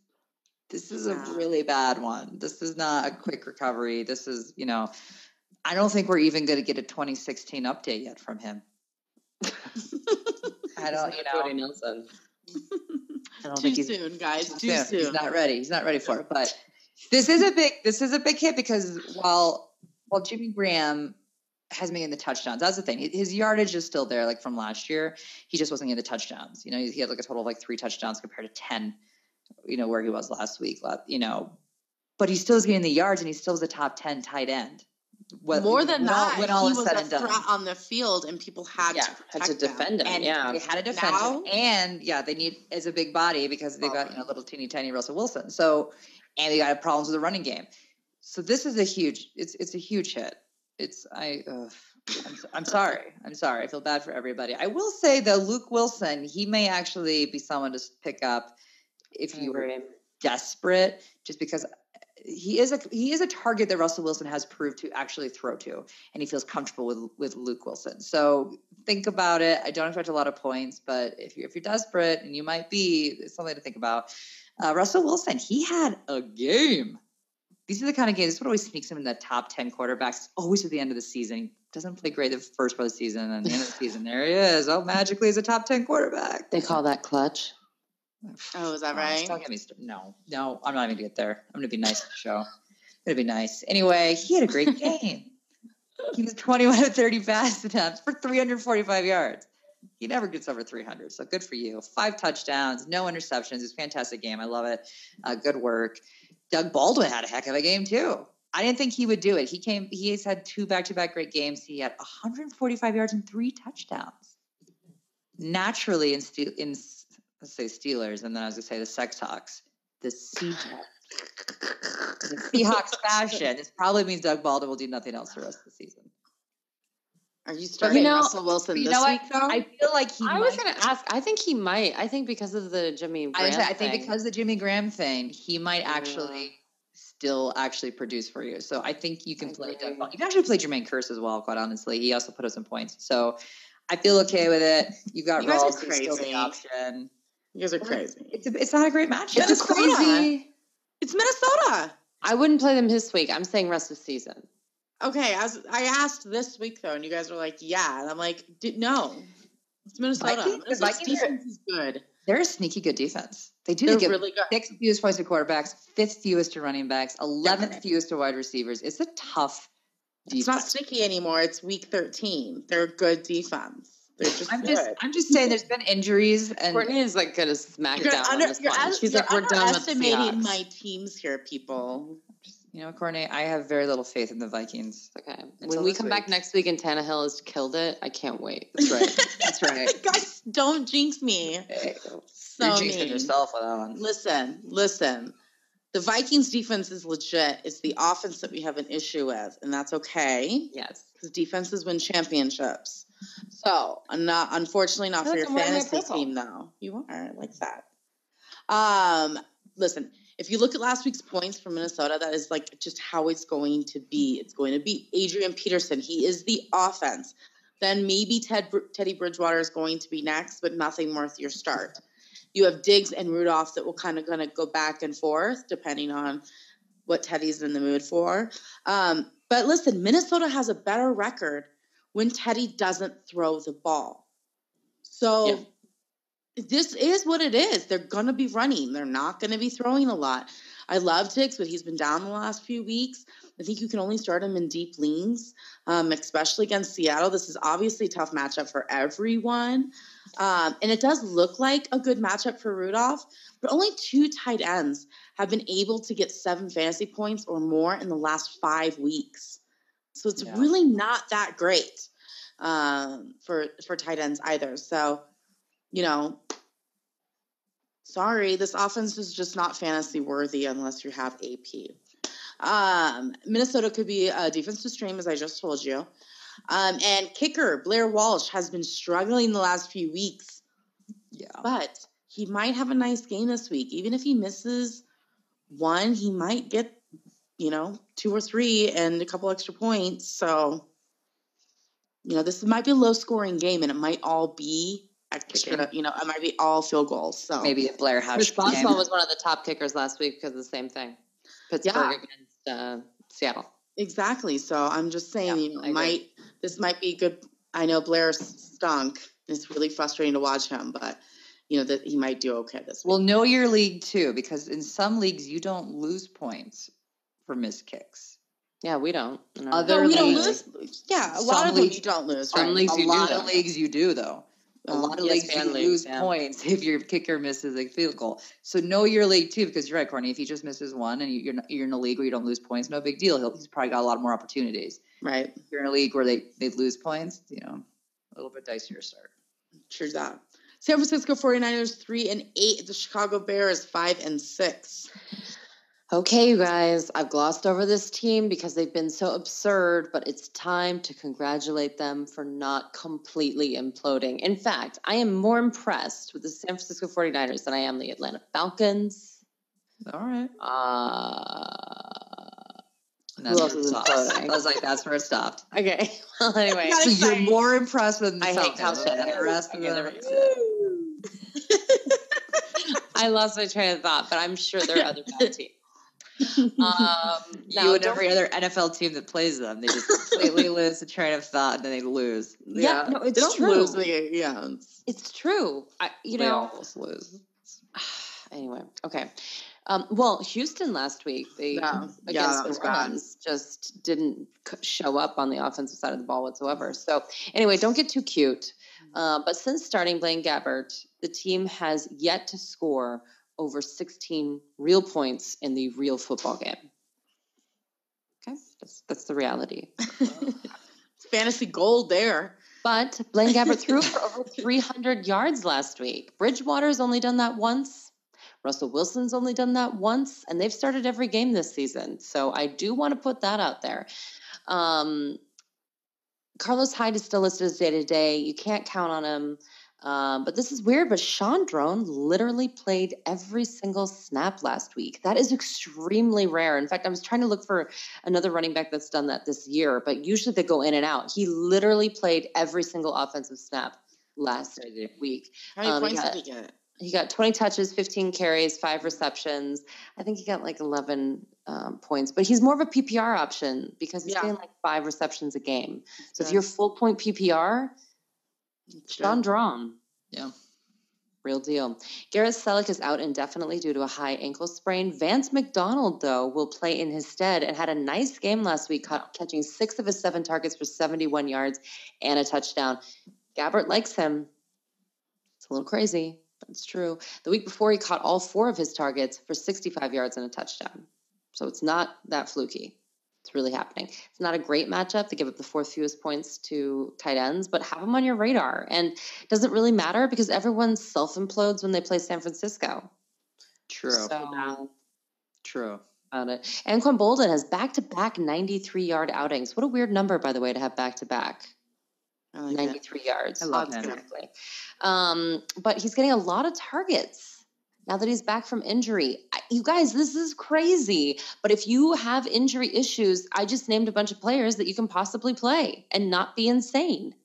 this is a really bad one. This is not a quick recovery. This is, you know, I don't think we're even going to get a 2016 update yet from him. I don't, you know. Jordy Nelson. I don't too think soon, guys. Too soon. soon. He's not ready. He's not ready for it. But this is a big. This is a big hit because while while Jimmy Graham has been in the touchdowns. That's the thing. His yardage is still there, like from last year. He just wasn't in the touchdowns. You know, he had like a total of like three touchdowns compared to ten you know, where he was last week, you know, but he still is getting the yards and he still is a top 10 tight end. What, More than when that, all, when all he is was said a and done. on the field, and people had yeah, to had to defend him. And yeah, they had to defend now, him. And yeah, they need as a big body because they've got you know little teeny tiny Russell Wilson. So, and they got problems with the running game. So this is a huge. It's it's a huge hit. It's I. I'm, I'm sorry. I'm sorry. I feel bad for everybody. I will say though, Luke Wilson, he may actually be someone to pick up if you were desperate, just because he is a he is a target that Russell Wilson has proved to actually throw to, and he feels comfortable with with Luke Wilson. So think about it. I don't expect a lot of points, but if you're if you're desperate, and you might be, it's something to think about. Uh, Russell Wilson, he had a game. These are the kind of games. This is what always sneaks him in the top ten quarterbacks. Always at the end of the season, he doesn't play great the first part of the season, and the end of the season, there he is. Oh, magically, he's a top ten quarterback. They call that clutch. Oh, is that right? Don't get me started. No, no, I'm not even gonna get there. I'm gonna be nice to the show. Gonna be nice. Anyway, he had a great game. he was 21 of 30 pass attempts for 345 yards. He never gets over 300, so good for you. Five touchdowns, no interceptions. It's a fantastic game. I love it. Uh, good work. Doug Baldwin had a heck of a game too. I didn't think he would do it. He came. He has had two back-to-back great games. He had 145 yards and three touchdowns. Naturally, in, in let's say Steelers, and then I was gonna say the Sex Hawks, the Seahawks. the Seahawks fashion. This probably means Doug Baldwin will do nothing else for the rest of the season. Are you starting you know, Russell Wilson you this week? Though? I feel like he. I might. was going to ask. I think he might. I think because of the Jimmy. Graham I, I think because the Jimmy Graham thing, he might actually yeah. still actually produce for you. So I think you can I play. Doug You can actually play Jermaine Kearse as well. Quite honestly, he also put up some points. So I feel okay with it. You've got you Rawls, still the option. You guys are crazy. It's, a, it's not a great match. It's It's Minnesota. crazy. It's Minnesota. I wouldn't play them this week. I'm saying rest of season. Okay, I, was, I asked this week though, and you guys were like, "Yeah," and I'm like, "Did no." It's Minnesota. Vikings- the Minnesota's Vikings are- defense is good. They're a sneaky good defense. They do. They're they give really good. sixth fewest points to quarterbacks, fifth fewest to running backs, eleventh fewest to wide receivers. It's a tough Defense. It's not sneaky anymore. It's week 13. They're a good defense. They're just I'm good. just, I'm just saying. There's been injuries, and Courtney is like gonna smack you're down under, on this you're, one. un- She's you're like, we're done with the underestimating my teams here, people. you know, Courtney, I have very little faith in the Vikings. Okay. Until when we this come back next week and Tannehill has killed it, I can't wait. That's right. That's right. Guys, don't jinx me. Hey, So You're jinxing mean. yourself with that one. Listen, listen. The Vikings defense is legit. It's the offense that we have an issue with, and that's okay Yes. because defenses win championships. So, not unfortunately not for your I'm fantasy team though. You are like that. Um, listen, if you look at last week's points for Minnesota, that is like just how it's going to be. It's going to be Adrian Peterson. He is the offense. Then maybe Ted Teddy Bridgewater is going to be next, but nothing worth your start. You have Diggs and Rudolph that will kind of going to go back and forth depending on what Teddy's in the mood for. Um, but listen, Minnesota has a better record when Teddy doesn't throw the ball. So Yeah. this is what it is. They're going to be running. They're not going to be throwing a lot. I love Diggs, but he's been down the last few weeks. I think you can only start him in deep leagues, um, especially against Seattle. This is obviously a tough matchup for everyone. Um, and it does look like a good matchup for Rudolph, but only two tight ends have been able to get seven fantasy points or more in the last five weeks. So it's Yeah. really not that great um, for for tight ends either. So, you know, sorry, this offense is just not fantasy worthy unless you have AP. Um, Minnesota could be a defensive stream, as I just told you. Um, and kicker Blair Walsh has been struggling the last few weeks, Yeah. but he might have a nice game this week. Even if he misses one, he might get, you know, two or three and a couple extra points. So, you know, this might be a low scoring game and it might all be extra, Kicking. you know, it might be all field goals. So Maybe a Blair House Chris game. Boswell was one of the top kickers last week because of the same thing. Pittsburgh Yeah. against uh, Seattle. Exactly. So I'm just saying, Yeah, you know, might this might be good. I know Blair stunk. It's really frustrating to watch him, but you know that he might do okay this week. Well, know your league too, because in some leagues you don't lose points for missed kicks. Yeah, we don't. No. Other no, we don't leagues- lose. Yeah, a some lot of leagues- you don't lose. some right? leagues a you do, lot though. of leagues you do though. A Oh, lot of ESPN leagues you leagues, lose yeah. points if your kicker misses a field goal. So know your league too, because you're right, Courtney. If he just misses one and you- you're not- you're in a league where you don't lose points, no big deal. He'll, he's probably got a lot more opportunities. Right. If you're in a league where they they lose points, you know, a little bit dicier start. True that. San Francisco 49ers three and eight. The Chicago Bears five and six. Okay, you guys, I've glossed over this team because they've been so absurd, but it's time to congratulate them for not completely imploding. In fact, I am more impressed with the San Francisco 49ers than I am the Atlanta Falcons. All right. Uh, that's Who else where it is stopped. imploding? I was like, that's where it stopped. okay. Well, anyway. Got So you're more impressed with the I hate Falcons Kyle than the rest of Okay, them. never I lost my train of thought, but I'm sure there are other bad teams. Um, you now, and every other NFL team that plays them, they just completely lose the train of thought and then they lose. Yeah, no, they it's don't true. lose. They, yeah. it's- true. I, you they know, almost lose. anyway, okay. Um, well, Houston last week, they Yeah. Yeah, against that the. Rams just didn't show up on the offensive side of the ball whatsoever. So, anyway, don't get too cute. Uh, but since starting Blaine Gabbert, the team has yet to score over 16 real points in the real football game. Okay, that's that's the reality. Fantasy gold there. But Blaine Gabbert threw for over 300 yards last week. Bridgewater's only done that once. Russell Wilson's only done that once, and they've started every game this season. So I do want to put that out there. Um, Carlos Hyde is still listed as day to day. You can't count on him. Um, but this is weird. But Shaun Draughn literally played every single snap last week. That is extremely rare. In fact, I was trying to look for another running back that's done that this year, but usually they go in and out. He literally played every single offensive snap last week. How many Um, he points got- did he get? He got 20 touches, 15 carries, five receptions. I think he got like 11 um, points, but he's more of a PPR option because he's Yeah. getting like five receptions a game. So if you're full point PPR, Sure. Draughn. Yeah. Real deal. Garrett Celek is out indefinitely due to a high ankle sprain. Vance McDonald, though, will play in his stead and had a nice game last week, caught, catching six of his seven targets for 71 yards and a touchdown. Gabbert likes him. It's a little crazy, That's true. The week before, he caught all four of his targets for 65 yards and a touchdown. So it's not that fluky. It's really happening. It's not a great matchup. They give up the fourth fewest points to tight ends, but have them on your radar. And it doesn't really matter because everyone self implodes when they play San Francisco. True. So, True. about it. Anquan Boldin has back to back 93 yard outings. What a weird number, by the way, to have back to back. Like it. 93 yards. I love Odds him. good. Exactly. Um, but he's getting a lot of targets now that he's back from injury. You guys, this is crazy. But if you have injury issues, I just named a bunch of players that you can possibly play and not be insane.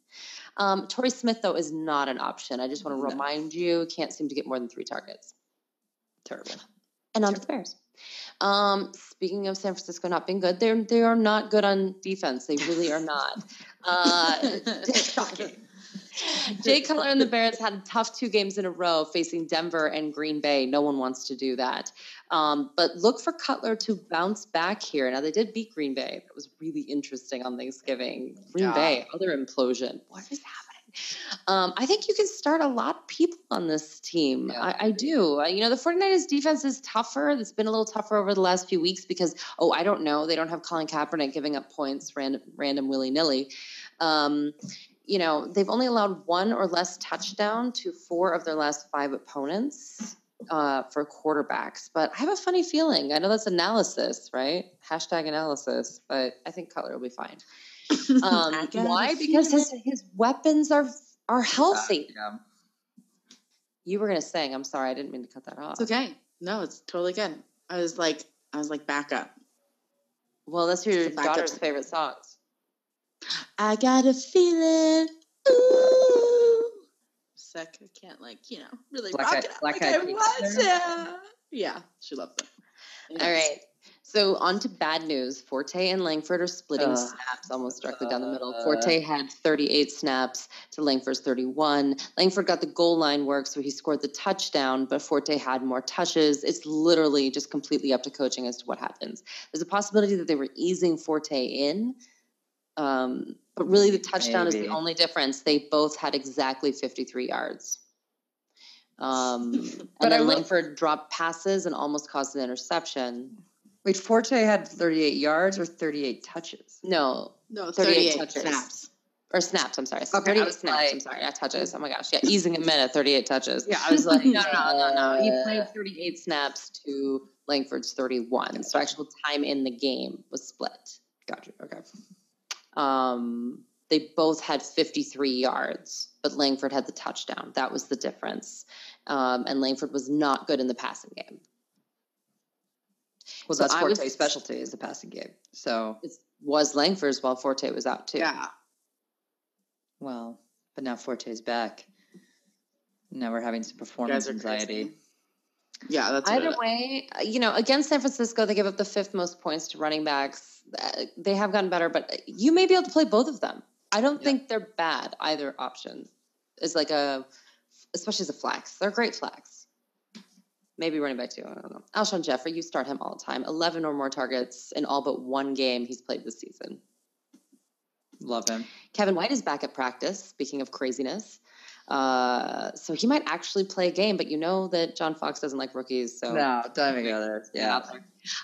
Um, Torrey Smith, though, is not an option. I just want to No. remind you, can't seem to get more than three targets. Terrible. And on to the Bears. Um, speaking of San Francisco not being good, they're they are not good on defense. They really are not. Uh, Shocking. Jay Cutler and the Bears had a tough two games in a row facing Denver and Green Bay. No one wants to do that. Um, but look for Cutler to bounce back here. Now, they did beat Green Bay. That was really interesting on Thanksgiving. Green Yeah. Bay, other implosion. What is happening? Um, I think you can start a lot of people on this team. Yeah. I, I do. Uh, You know, the 49ers defense is tougher. It's been a little tougher over the last few weeks because, oh, I don't know. They don't have Colin Kaepernick giving up points random, random willy nilly. Um, you know, they've only allowed one or less touchdown to four of their last five opponents uh, for quarterbacks. But I have a funny feeling. I know that's analysis, right? Hashtag analysis, but I think Cutler will be fine. Um, I got a why? Because his, his weapons are are healthy. Yeah. You were gonna sing. I'm sorry, I didn't mean to cut that off. It's okay. No, it's totally good. I was like, I was like, back up. Well, that's your It's a daughter's favorite songs. I got a feeling. Ooh. Sick. I can't like, you know, really Black rock Eyed- it out like I Eyed Peas want to. Yeah, she loved it. All right. So on to bad news. Forte and Langford are splitting Ugh. snaps almost directly down the middle. Uh. Forte had 38 snaps to Langford's 31. Langford got the goal line work, so he scored the touchdown, but Forte had more touches. It's literally just completely up to coaching as to what happens. There's a possibility that they were easing Forte in. Um, but really, the touchdown is the only difference. They both had exactly 53 yards. Um, and But I then will- Langford dropped passes and almost caused an interception. Wait, Forte had 38 yards or 38 touches? No, No, 38 38, touches. snaps. or snaps. I'm sorry, I 38 was snaps. like- I'm sorry, not touches. Oh my gosh, yeah, easing a minute, 38 touches. Yeah, I was like, no, no, no, no. He played 38 snaps to Langford's 31, so actual time in the game was split. Gotcha. Okay. Um, they both had 53 yards, but Langford had the touchdown. That was the difference. Um, and Langford was not good in the passing game. Well, So that's I would- Forte's specialty is the passing game. So, It was Langford's while Forte was out too. Yeah. well, but now Forte's back. Now we're having some performance anxiety. crazy. Yeah, that's Either it- way, uh, you know, against San Francisco, they give up the fifth most points to running backs. Uh, They have gotten better, but uh, you may be able to play both of them. I don't Yeah. think they're bad either option. Is like a, especially as a flex. They're great flex. Maybe running back two. I don't know. Alshon Jeffery, you start him all the time. Eleven or more targets in all but one game he's played this season. Love him. Kevin White is back at practice. Speaking of craziness, uh, so he might actually play a game. But you know that John Fox doesn't like rookies, so No, don't even go there. Yeah.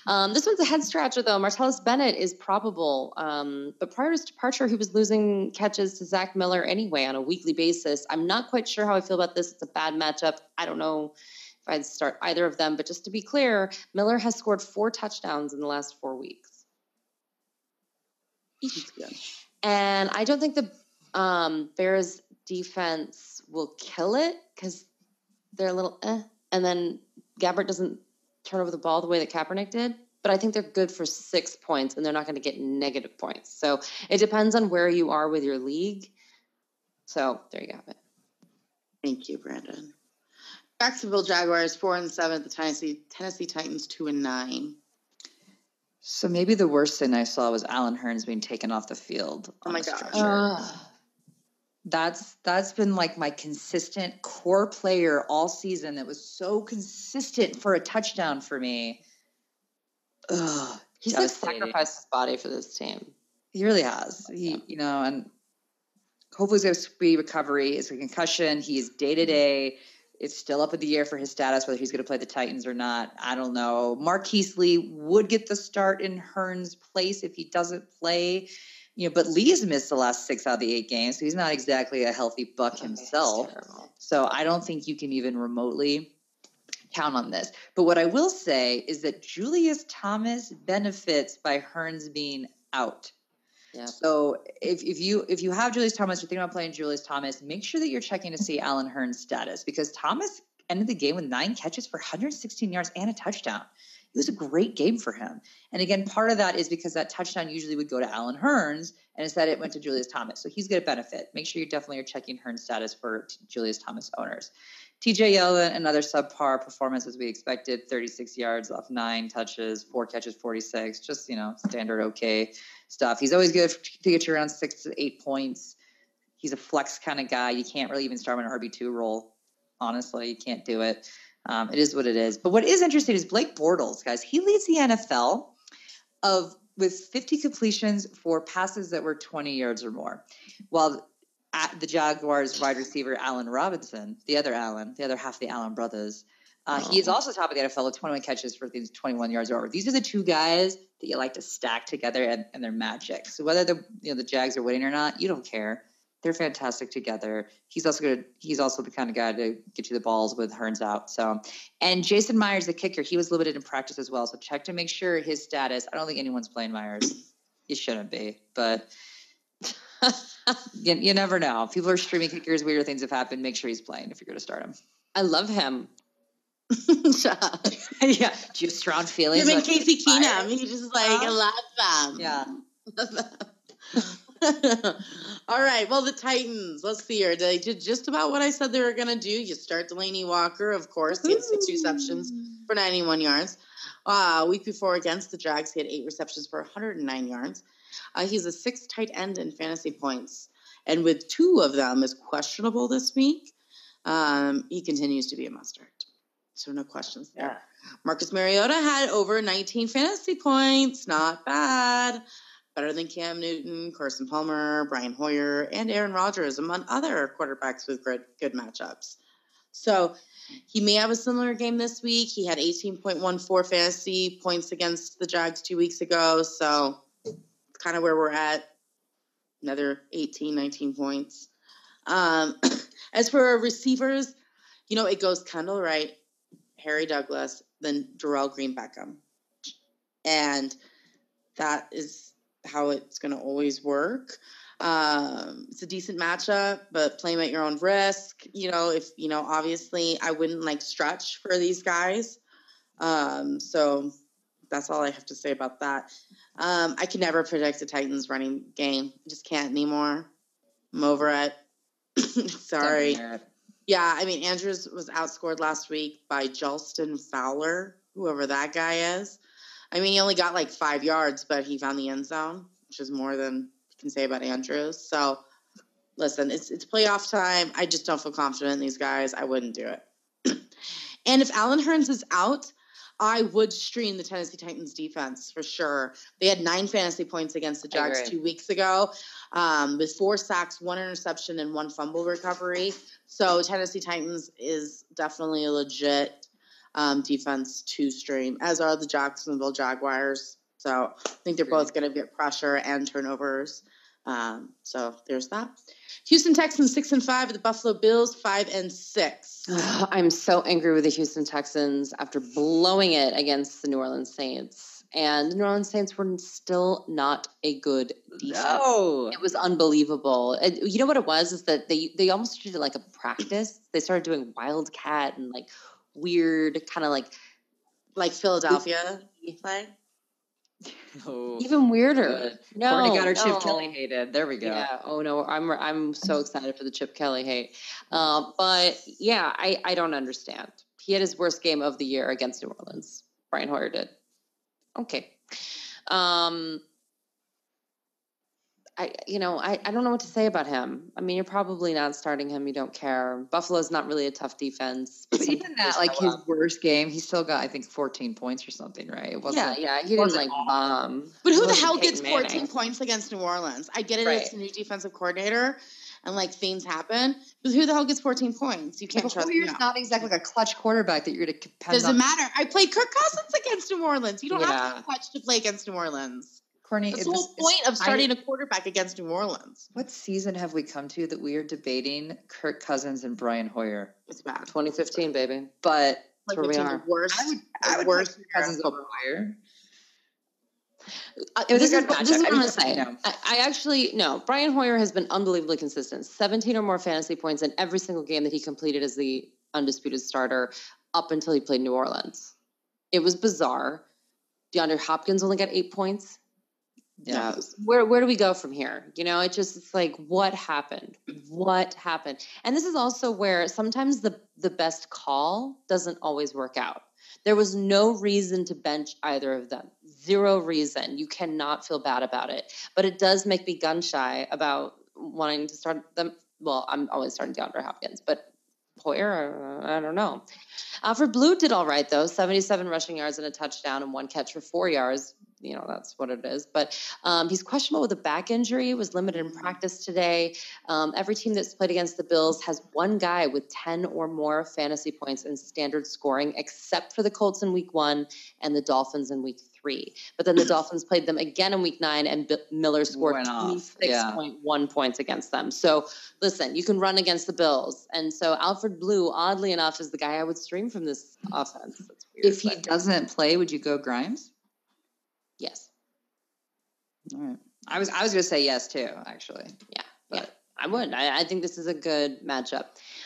Um, this one's a head scratcher, though. Martellus Bennett is probable, um, but prior to his departure, he was losing catches to Zach Miller anyway on a weekly basis. I'm not quite sure how I feel about this. It's a bad matchup. I don't know if I'd start either of them, but just to be clear, Miller has scored four touchdowns in the last four weeks. And I don't think the um, Bears defense will kill it because they're a little eh. And then Gabbert doesn't turn over the ball the way that Kaepernick did. But I think they're good for six points and they're not going to get negative points. So it depends on where you are with your league. So there you have it. Thank you, Brandon. Jacksonville Jaguars four and seven. The Tennessee Tennessee Titans two and nine. So maybe the worst thing I saw was Allen Hurns being taken off the field. Oh my a gosh. stretcher. That's that's been like my consistent core player all season. That was so consistent for a touchdown for me. Ugh, He's like sacrificed his body for this team. He really has. He, you know, and hopefully there's going to speedy recovery. It's a concussion. He's day to day. It's still up in the air for his status, whether he's going to play the Titans or not. I don't know. Marquise Lee would get the start in Hurns' place if he doesn't play. You know, but Lee's missed the last six out of the eight games, so he's not exactly a healthy buck it's himself. So I don't think you can even remotely count on this. But what I will say is that Julius Thomas benefits by Hurns being out. Yeah. So if, if you if you have Julius Thomas, you're thinking about playing Julius Thomas, make sure that you're checking to see Allen Hurns' status because Thomas ended the game with nine catches for 116 yards and a touchdown. It was a great game for him. And again, part of that is because that touchdown usually would go to Allen Hurns, and instead it went to Julius Thomas. So he's going to benefit. Make sure you definitely are checking Hurns' status for Julius Thomas owners. TJ Yeldon, another subpar performance as we expected 36 yards off nine touches, four catches, 46. Just, you know, standard okay stuff. He's always good to get you around six to eight points. He's a flex kind of guy. You can't really even start him in an RB2 role. Honestly, you can't do it. Um, it is what it is. But what is interesting is Blake Bortles, guys. He leads the NFL of with 50 completions for passes that were 20 yards or more, while the Jaguars wide receiver Allen Robinson, the other Allen, the other half of the Allen brothers, uh, he is also top of the NFL with 21 catches for these 21 yards or over. These are the two guys that you like to stack together, and, and they're magic. So whether the you know the Jags are winning or not, you don't care. They're fantastic together. He's also good. He's also the kind of guy to get you the balls with Hurns out. So, and Jason Myers, the kicker, he was limited in practice as well. So check to make sure his status. I don't think anyone's playing Myers. You shouldn't be, but you, you never know. People are streaming kickers. Weirder things have happened. Make sure he's playing if you're going to start him. I love him. Yeah. Do you have strong feelings? Him and Casey Myers? Keenum. He just like Huh? love them. Yeah. All right. Well, the Titans. Let's see here. They did just about what I said they were going to do. You start Delanie Walker, of course. He had six receptions for 91 yards. Uh, week before against the Jags, he had eight receptions for 109 yards. Uh, he's a sixth tight end in fantasy points, and with two of them is questionable this week. Um, he continues to be a must start. So no questions there. Marcus Mariota had over 19 fantasy points. Not bad. Better than Cam Newton, Carson Palmer, Brian Hoyer, and Aaron Rodgers, among other quarterbacks with good, good matchups. So he may have a similar game this week. He had 18.14 fantasy points against the Jags two weeks ago. So it's kind of where we're at. Another 18, 19 points. Um, as for our receivers, you know, it goes Kendall Wright, Harry Douglas, then Dorial Green-Beckham. And that is how it's going to always work. Um, it's a decent matchup, but play them at your own risk. You know, if, you know, obviously I wouldn't like stretch for these guys. Um, so that's all I have to say about that. Um, I can never predict the Titans running game. I just can't anymore. I'm over it. Sorry. Yeah, I mean, Andrews was outscored last week by Jalston Fowler, whoever that guy is. I mean, he only got like five yards, but he found the end zone, which is more than you can say about Andrews. So, listen, it's it's playoff time. I just don't feel confident in these guys. I wouldn't do it. and if Allen Hurns is out, I would stream the Tennessee Titans defense for sure. They had nine fantasy points against the Jags two weeks ago, um, with four sacks, one interception, and one fumble recovery. So Tennessee Titans is definitely a legit um, defense to stream, as are the Jacksonville Jaguars. So I think they're both going to get pressure and turnovers. Um, so there's that. Houston Texans six and five, the Buffalo Bills five and six. I'm so angry with the Houston Texans after blowing it against the New Orleans Saints. And the New Orleans Saints were still not a good defense. No. It was unbelievable. And you know what it was is that they they almost treated it like a practice. They started doing wildcat and like weird kind of like Like Philadelphia play. Oh, Even weirder. good. No, got her no. Chip Kelly hated. There we go. Yeah. Oh no, I'm I'm so excited for the Chip Kelly hate. Um, but yeah, I I don't understand. He had his worst game of the year against New Orleans. Brian Hoyer did. Okay. Um. I you know I, I don't know what to say about him. I mean, you're probably not starting him. You don't care. Buffalo's not really a tough defense. But even that, like his up. worst game, he still got I think 14 points or something, right? It yeah, yeah, he didn't wasn't like bomb. But who the hell Peyton gets 14 Manning. points against New Orleans? I get it, Right. it's a new defensive coordinator and like things happen, but who the hell gets 14 points? You can't But trust Hoyer's no. not exactly like a clutch quarterback that you're going to depend Doesn't on. matter. I played Kirk Cousins against New Orleans. You don't have to be clutch to play against New Orleans. Courtney, That's it's- the whole point of starting a quarterback against New Orleans. What season have we come to that we are debating Kirk Cousins and Brian Hoyer? It's bad. 2015, baby. But Like where we the are. worst. I would, the I would worst Cousins of over Hoyer. Uh, It was a this, is, this is what I I'm going to just- say. you. I, I actually, no, Brian Hoyer has been unbelievably consistent 17 or more fantasy points in every single game that he completed as the undisputed starter up until he played New Orleans. It was bizarre. DeAndre Hopkins only got eight points. Yeah. Where where do we go from here? You know, it just it's like what happened? What happened? And this is also where sometimes the the best call doesn't always work out. There was no reason to bench either of them. Zero reason. You cannot feel bad about it. But it does make me gun shy about wanting to start them. Well, I'm always starting DeAndre Hopkins, but Hoyer, I don't know. Alfred Blue did all right though, 77 rushing yards and a touchdown and one catch for four yards. You know that's what it is. But um, he's questionable with a back injury. Was limited in practice today. Um, every team that's played against the Bills has one guy with 10 or more fantasy points in standard scoring, except for the Colts in Week One and the Dolphins in Week Three. But then the Dolphins played them again in Week Nine, and B- Miller scored Went off, 26.1 points against them. So listen, you can run against the Bills. And so Alfred Blue, oddly enough, is the guy I would stream from this offense. Weird. If he but doesn't play, would you go Grimes? Yes, All right. I was I was going to say yes too, actually. yeah, yeah. I would. I, I think this is a good matchup.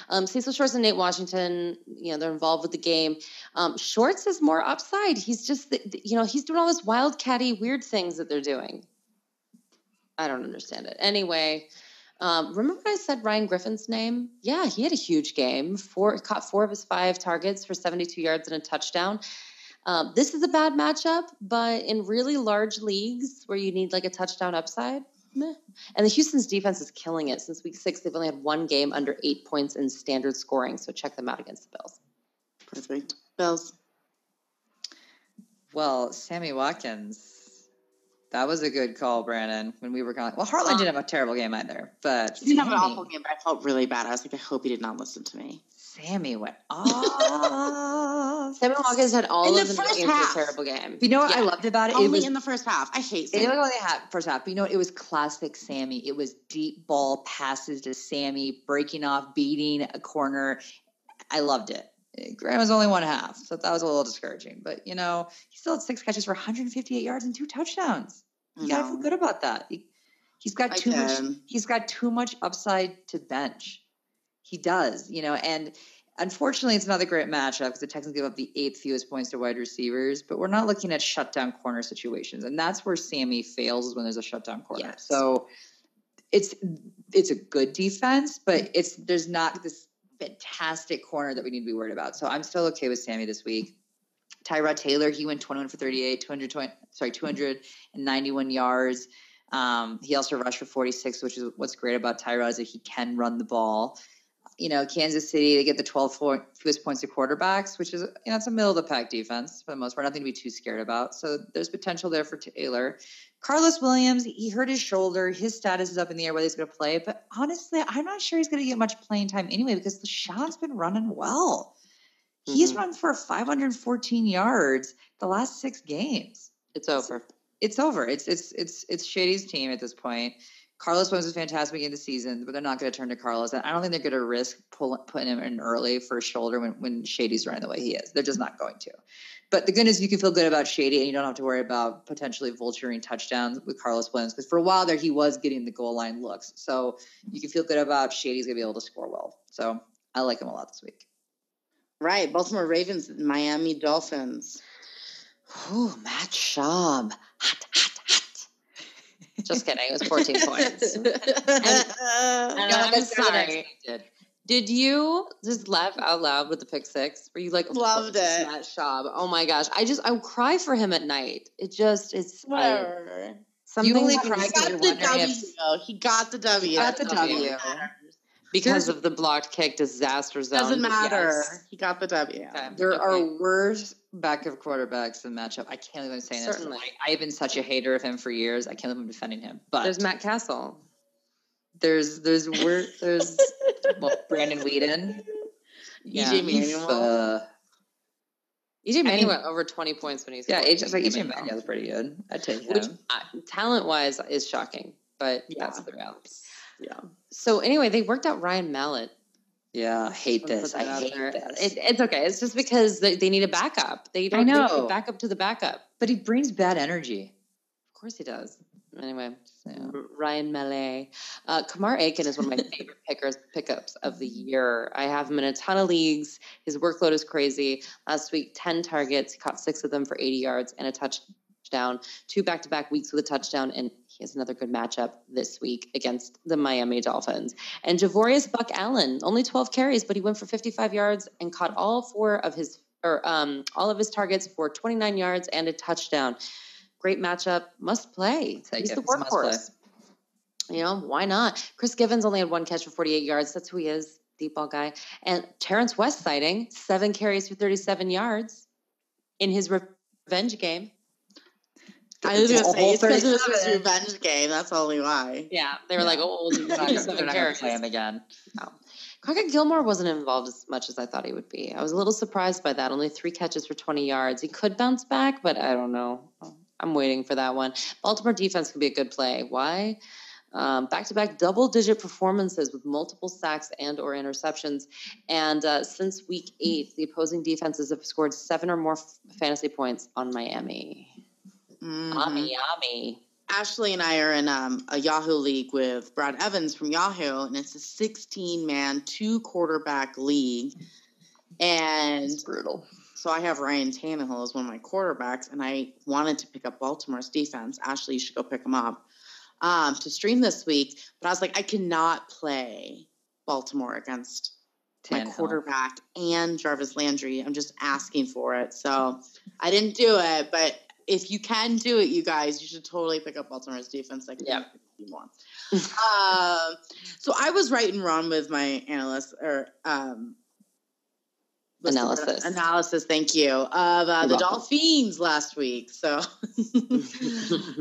Um, Cecil Shorts and Nate Washington, you know, they're involved with the game. Um, Shorts is more upside. He's just, the, the- you know, he's doing all this wildcatty, weird things that they're doing. I don't understand it. Anyway, um, remember when I said Ryan Griffin's name? Yeah, he had a huge game. Four caught four of his five targets for 72 yards and a touchdown. Um, this is a bad matchup, but in really large leagues where you need like a touchdown upside, meh. And the Houston's defense is killing it. Since week six, they've only had one game under eight points in standard scoring. So check them out against the Bills. Perfect. Bills. Well, Sammy Watkins, that was a good call, Brandon. When we were going, well, Harlan didn't have a terrible game either, but He didn't have an awful game, but I felt really bad. I was like, I hope he did not listen to me. Sammy went off. Sammy Watkins had all In of the first half. terrible game. You know what I loved about it? Only it was in the first half. I hate It Sammy. didn't only have first half, but you know, it was classic Sammy. It was deep ball passes to Sammy, breaking off, beating a corner. I loved it. Graham was only one half, so that was a little discouraging. But you know, he still had six catches for 158 yards and two touchdowns. You gotta feel good about that. He, has got I too much. He's got too much upside to bench. He does, you know, and unfortunately, it's not a great matchup because the Texans give up the eighth fewest points to wide receivers. But we're not looking at shutdown corner situations, and that's where Sammy fails is when there's a shutdown corner. Yes. So it's it's a good defense, but it's there's not this fantastic corner that we need to be worried about. So I'm still okay with Sammy this week. Tyrod Taylor, he went 21 for 38, 220, sorry, 291 yards. Um, he also rushed for 46, which is what's great about Tyrod is that he can run the ball. You know, Kansas City, they get the 12 fo- fewest points to quarterbacks, which is, you know, it's a middle of the pack defense for the most part, nothing to be too scared about. So there's potential there for Taylor. Carlos Williams, he hurt his shoulder. His status is up in the air whether he's going to play. But honestly, I'm not sure he's going to get much playing time anyway because LeSean's been running well. He's Mhm. run for 514 yards the last six games. It's over. It's over. It's it's it's it's Shady's team at this point. Carlos Williams is fantastic in the season, but they're not going to turn to Carlos. And I don't think they're going to risk pull, putting him in early for a shoulder when, when Shady's running the way he is. They're just not going to. But the good news, you can feel good about Shady, and you don't have to worry about potentially vulturing touchdowns with Carlos Williams because for a while there he was getting the goal line looks. So you can feel good about Shady's going to be able to score well. So I like him a lot this week. Right. Baltimore Ravens, Miami Dolphins. Oh, Matt Schaub. Hot, hot. Just kidding. It was 14 points. Uh, no, I'm that's not what I sorry. expected. Did you just laugh out loud with the pick six? Were you like, Loved it. Matt Schaub. Oh my gosh. I just, I cry for him at night. It just, it's I, Whatever. something only that- cry He because got you're the wondering W. if- He got the W. Got the That's all that W. matters. Because of the blocked kick disaster zone. Doesn't matter. Yes. He got the W. Okay. There Okay. are worse backup quarterbacks than matchup. I can't believe I'm saying this. Certainly. I, I've been such a hater of him for years. I can't believe I'm defending him. But There's Matt Cassel. there's there's wor- there's well, Brandon Weeden. EJ Manuel. Uh, EJ mean- Manuel went over 20 points when he's yeah, AJ, like AJ Manuel's pretty good. I'd take him. which talent wise is shocking, but Yeah. that's the reality. Yeah. So anyway, they worked out Ryan Mallett. yeah, I hate this. I hate there. this. It, it's okay. It's just because they, they need a backup. They don't I they need know. a backup to the backup. but he brings bad energy. Of course he does. Anyway, Yeah. Ryan Mallett. Uh, Kamar Aiken is one of my favorite pickers pickups of the year. I have him in a ton of leagues. His workload is crazy. Last week, 10 targets. He caught six of them for 80 yards and a touchdown. Two back to back weeks with a touchdown. And has another good matchup this week against the Miami Dolphins. And Javorius Buck Allen, only 12 carries, but he went for 55 yards and caught all four of his or um, all of his targets for 29 yards and a touchdown. Great matchup. Must play. Take He's it. the It's a must play. workhorse. You know, why not? Chris Givens only had one catch for 48 yards. That's who he is, deep ball guy. And Terrence West sighting, seven carries for 37 yards in his revenge game. I was It's gonna say it's because it was his revenge game. That's only why. Yeah, they were like, oh, we'll do They're not gonna- 37 they're not gonna carries. play him again. Crockett Gilmore wasn't involved as much as I thought he would be. I was a little surprised by that. Only three catches for 20 yards. He could bounce back, but I don't know. I'm waiting for that one. Baltimore defense could be a good play. Why? Um, back-to-back double-digit performances with multiple sacks and or interceptions. And uh, since week eight, the opposing defenses have scored seven or more f- fantasy points on Miami. Mhm. Yummy, yummy. Ashley and I are in um, a Yahoo league with Brad Evans from Yahoo, and it's a 16 man, two quarterback league. And It's brutal. so I have Ryan Tannehill as one of my quarterbacks, and I wanted to pick up Baltimore's defense. Ashley, you should go pick him up um, to stream this week. But I was like, I cannot play Baltimore against my quarterback and Jarvis Landry. I'm just asking for it. So I didn't do it, but if you can do it, you guys, you should totally pick up Baltimore's defense. Like, Yeah. more. um, so I was right and wrong with my analyst or um, what's the word? Analysis. Analysis. Thank you of uh, the welcome. Dolphins last week. So,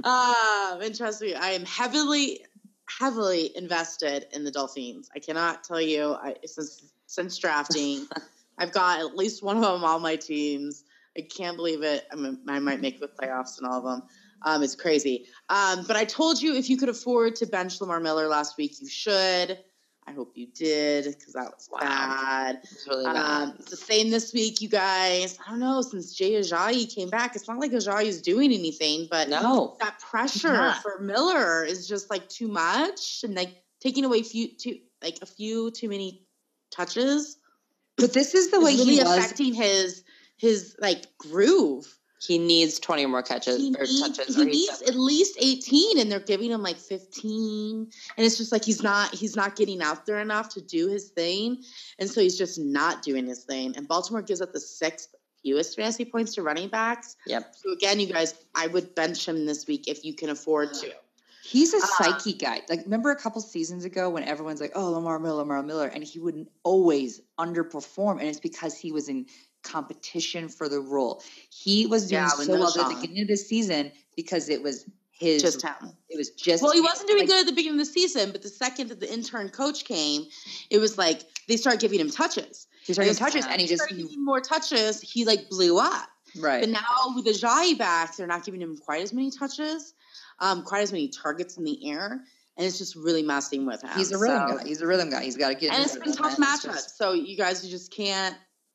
um, and trust me, I am heavily, heavily invested in the Dolphins. I cannot tell you I, since since drafting, I've got at least one of them on my teams. I can't believe it. I, mean, I might make the playoffs and all of them. Um, it's crazy. Um, but I told you if you could afford to bench Lamar Miller last week, you should. I hope you did because that was Wow. bad. It's really bad. Um, it's the same this week, you guys. I don't know. Since Jay Ajayi came back, it's not like Ajayi is doing anything, but no. that pressure for Miller is just like too much, and like taking away few too like a few too many touches. But this is the way really he was. affecting his his like groove. He needs 20 more catches He or needs, touches. he or needs done. at least 18 and they're giving him like 15 and it's just like he's not he's not getting out there enough to do his thing and so he's just not doing his thing and baltimore gives up the sixth fewest fantasy points to running backs Yep. so again you guys i would bench him this week if you can afford to He's a Uh, psyche guy. Like, remember a couple seasons ago when everyone's like, "Oh, Lamar Miller, Lamar Miller," and he would always underperform, and it's because he was in competition for the role. He was doing Yeah, so well at the beginning of the season because it was his. just him it was just. well he wasn't doing Like, good at the beginning of the season but the second that the intern coach came it was like they started giving him touches He started getting touches, and he they just started giving more touches he like blew up right. But now with the Jai back, they're not giving him quite as many touches, um, quite as many targets in the air, and it's just really messing with him. He's a rhythm So- guy. He's a rhythm guy. He's got to get. and it's been tough matchups. just- So you guys, you just can't.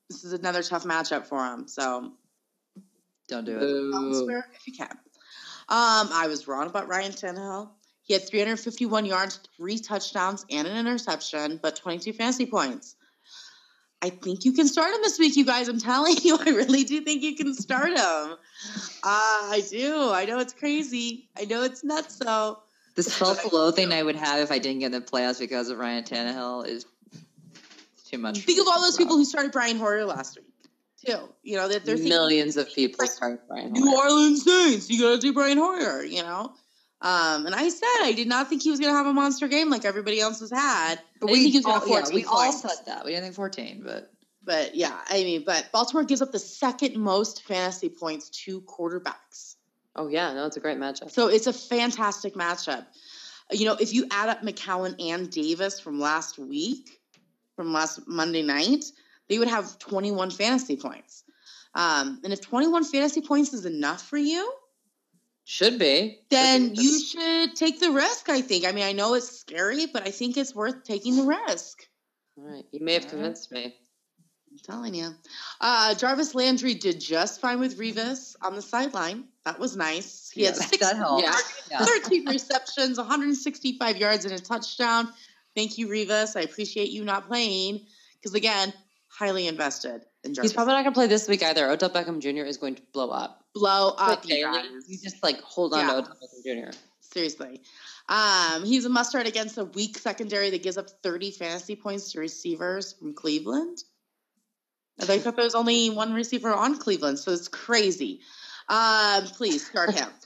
This is another tough matchup for him. So Don't do it. If you can. Um, I was wrong about Ryan Tannehill. He had 351 yards, three touchdowns, and an interception, but 22 fantasy points. I think you can start him this week, you guys. I'm telling you, I really do think you can start him. Ah, I do. I know it's crazy. I know it's nuts. So The self-loathing I would have if I didn't get in the playoffs because of Ryan Tannehill is too much. think of all those people who started Brian Hoyer last week, too. You know that they're Millions of people start Brian New Hoyer. Orleans Saints. You gotta do Brian Hoyer. You know. Um, and I said I did not think he was going to have a monster game like everybody else has had. But didn't think he we was gonna all, yeah, 14 we all said that. We didn't think 14, but But yeah, I mean, but Baltimore gives up the second most fantasy points to quarterbacks. Oh yeah, no, it's a great matchup. So it's a fantastic matchup. You know, if you add up McCown and Davis from last week, from last Monday night, they would have 21 fantasy points. Um, and if 21 fantasy points is enough for you, Should be. then Should be. you should take the risk, I think. I mean, I know it's scary, but I think it's worth taking the risk. All right, you may have convinced me. I'm telling you. Uh, Jarvis Landry did just fine with Revis on the sideline. That was nice. He had Yeah, six, that. Yeah. Yeah. 13 receptions, 165 yards, and a touchdown. Thank you, Revis. I appreciate you not playing because, again, highly invested in Jarvis. He's probably not going to play this week either. Odell Beckham Jr. is going to blow up. blow up, you guys. you just like hold on Yeah. to Odell Beckham Jr. Seriously. Um, he's a must start against a weak secondary that gives up 30 fantasy points to receivers from Cleveland. And I thought there was only one receiver on Cleveland, so it's crazy. Um, please start him.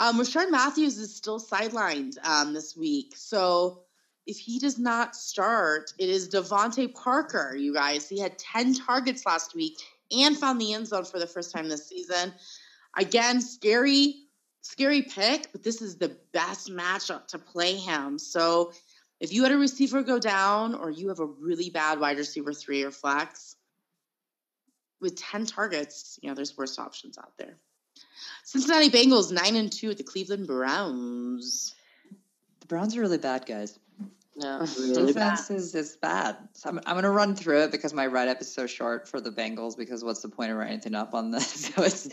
Um, Rishard Matthews is still sidelined um, this week. So if he does not start, it is DeVante Parker, you guys. He had 10 targets last week and found the end zone for the first time this season. Again, scary, scary pick, but this is the best matchup to play him. So if you had a receiver go down or you have a really bad wide receiver three or flex, with 10 targets, you know, there's worse options out there. Cincinnati Bengals 9 and 2 at the Cleveland Browns. The Browns are really bad, guys. No, really bad. Defense is, is bad. So I'm, I'm going to run through it because my write up is so short for the Bengals. Because what's the point of writing anything up on this? So it's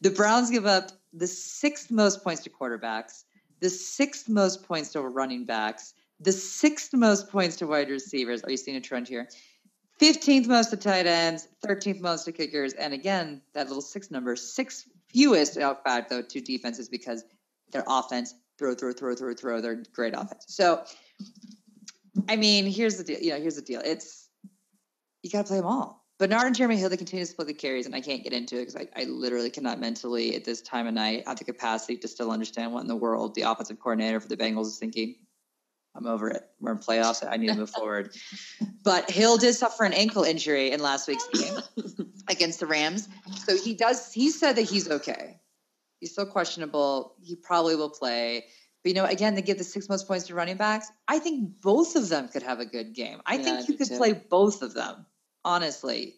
the Browns give up the sixth most points to quarterbacks, the sixth most points to running backs, the sixth most points to wide receivers. Are you seeing a trend here? 15th most to tight ends, 13th most to kickers, and again that little six number, six fewest out fact though to defenses because their offense throw throw throw throw throw. They're great offense. So I mean, here's the deal. You know, here's the deal. It's you got to play them all. Bernard and Jeremy Hill, they continue to split the carries, and I can't get into it because I, I literally cannot mentally at this time of night have the capacity to still understand what in the world the offensive coordinator for the Bengals is thinking. I'm over it. We're in playoffs. I need to move forward. But Hill did suffer an ankle injury in last week's game against the Rams. So he does, he said that he's okay. He's still questionable. He probably will play. But you know, again, they give the six most points to running backs. I think both of them could have a good game. I Yeah, think you do could too. play both of them, honestly.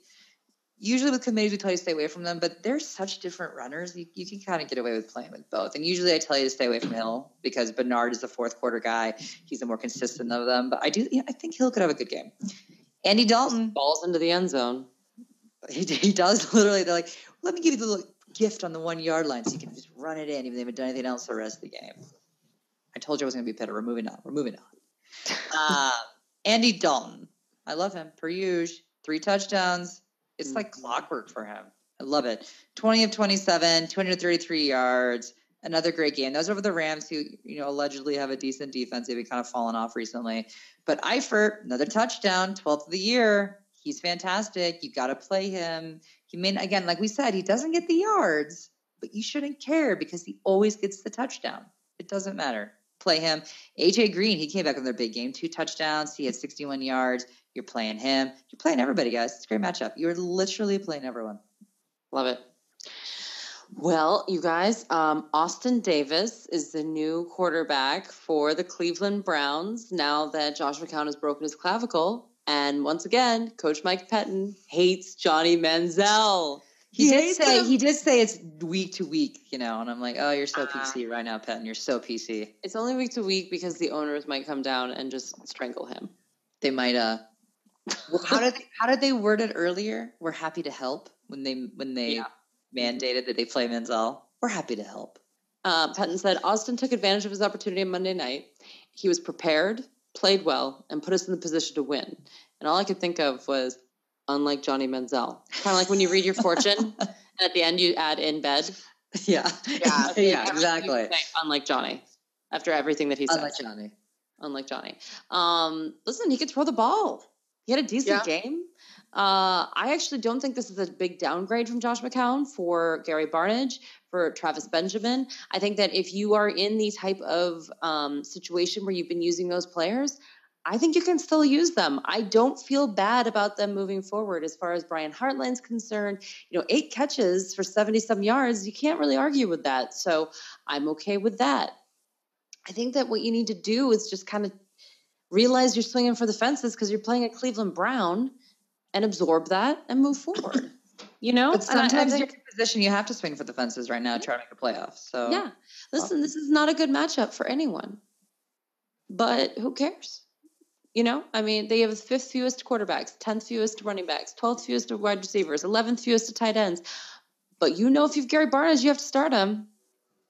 Usually with committees, we tell you to stay away from them, but they're such different runners. You, you can kind of get away with playing with both. And usually I tell you to stay away from Hill because Bernard is the fourth quarter guy. He's the more consistent of them. But I do, yeah, I think Hill could have a good game. Andy Dalton, hmm. Balls into the end zone. he, he does literally. They're like, let me give you the little gift on the one yard line so you can just run it in, even though they haven't done anything else the rest of the game. I told you I was going to be better. We're moving on. We're moving on. uh, Andy Dalton. I love him. Per usual. Three touchdowns. It's like clockwork for him. I love it. 20 of 27, 233 yards. Another great game. Those are over the Rams, who you know allegedly have a decent defense. They've been kind of fallen off recently. But Eifert, another touchdown, 12th of the year. He's fantastic. You got to play him. He may again, like we said, he doesn't get the yards, but you shouldn't care because he always gets the touchdown. It doesn't matter. Play him. AJ Green, he came back with their big game, two touchdowns. He had 61 yards. You're playing him. You're playing everybody, guys. It's a great matchup. You're literally playing everyone. Love it. Well, you guys, um, Austin Davis is the new quarterback for the Cleveland Browns now that Josh McCown has broken his clavicle. And once again, Coach Mike Pettine hates Johnny Manziel. He, He did say him. he did say it's week to week, you know, and I'm like, oh, you're so Ah. PC right now, Patton. You're so PC. It's only week to week because the owners might come down and just strangle him. They might uh how did they, how did they word it earlier? We're happy to help when they when they Yeah. mandated that they play Manziel. We're happy to help. Uh, Pettine said Austin took advantage of his opportunity on Monday night. He was prepared, played well, and put us in the position to win. And all I could think of was, unlike Johnny Manziel. Kind of like when you read your fortune, and at the end you add in bed. Yeah. Yeah. yeah, exactly. Unlike Johnny, after everything that he said. Unlike Johnny. Unlike Johnny. Um, listen, he could throw the ball. He had a decent Yeah. game. Uh, I actually don't think this is a big downgrade from Josh McCown for Gary Barnidge, for Travis Benjamin. I think that if you are in the type of um, situation where you've been using those players, I think you can still use them. I don't feel bad about them moving forward as far as Brian Hartline's concerned. You know, eight catches for 70 some yards, you can't really argue with that. So I'm okay with that. I think that what you need to do is just kind of realize you're swinging for the fences because you're playing a Cleveland Brown and absorb that and move forward. You know, But And I- I sometimes think- you're in a position you have to swing for the fences right now to try to make a playoff. So yeah. Listen, this is not a good matchup for anyone. But who cares? You know, I mean, they have the fifth fewest quarterbacks, 10th fewest running backs, 12th fewest wide receivers, 11th fewest tight ends. But you know, if you've Gary Barnidge, you have to start him,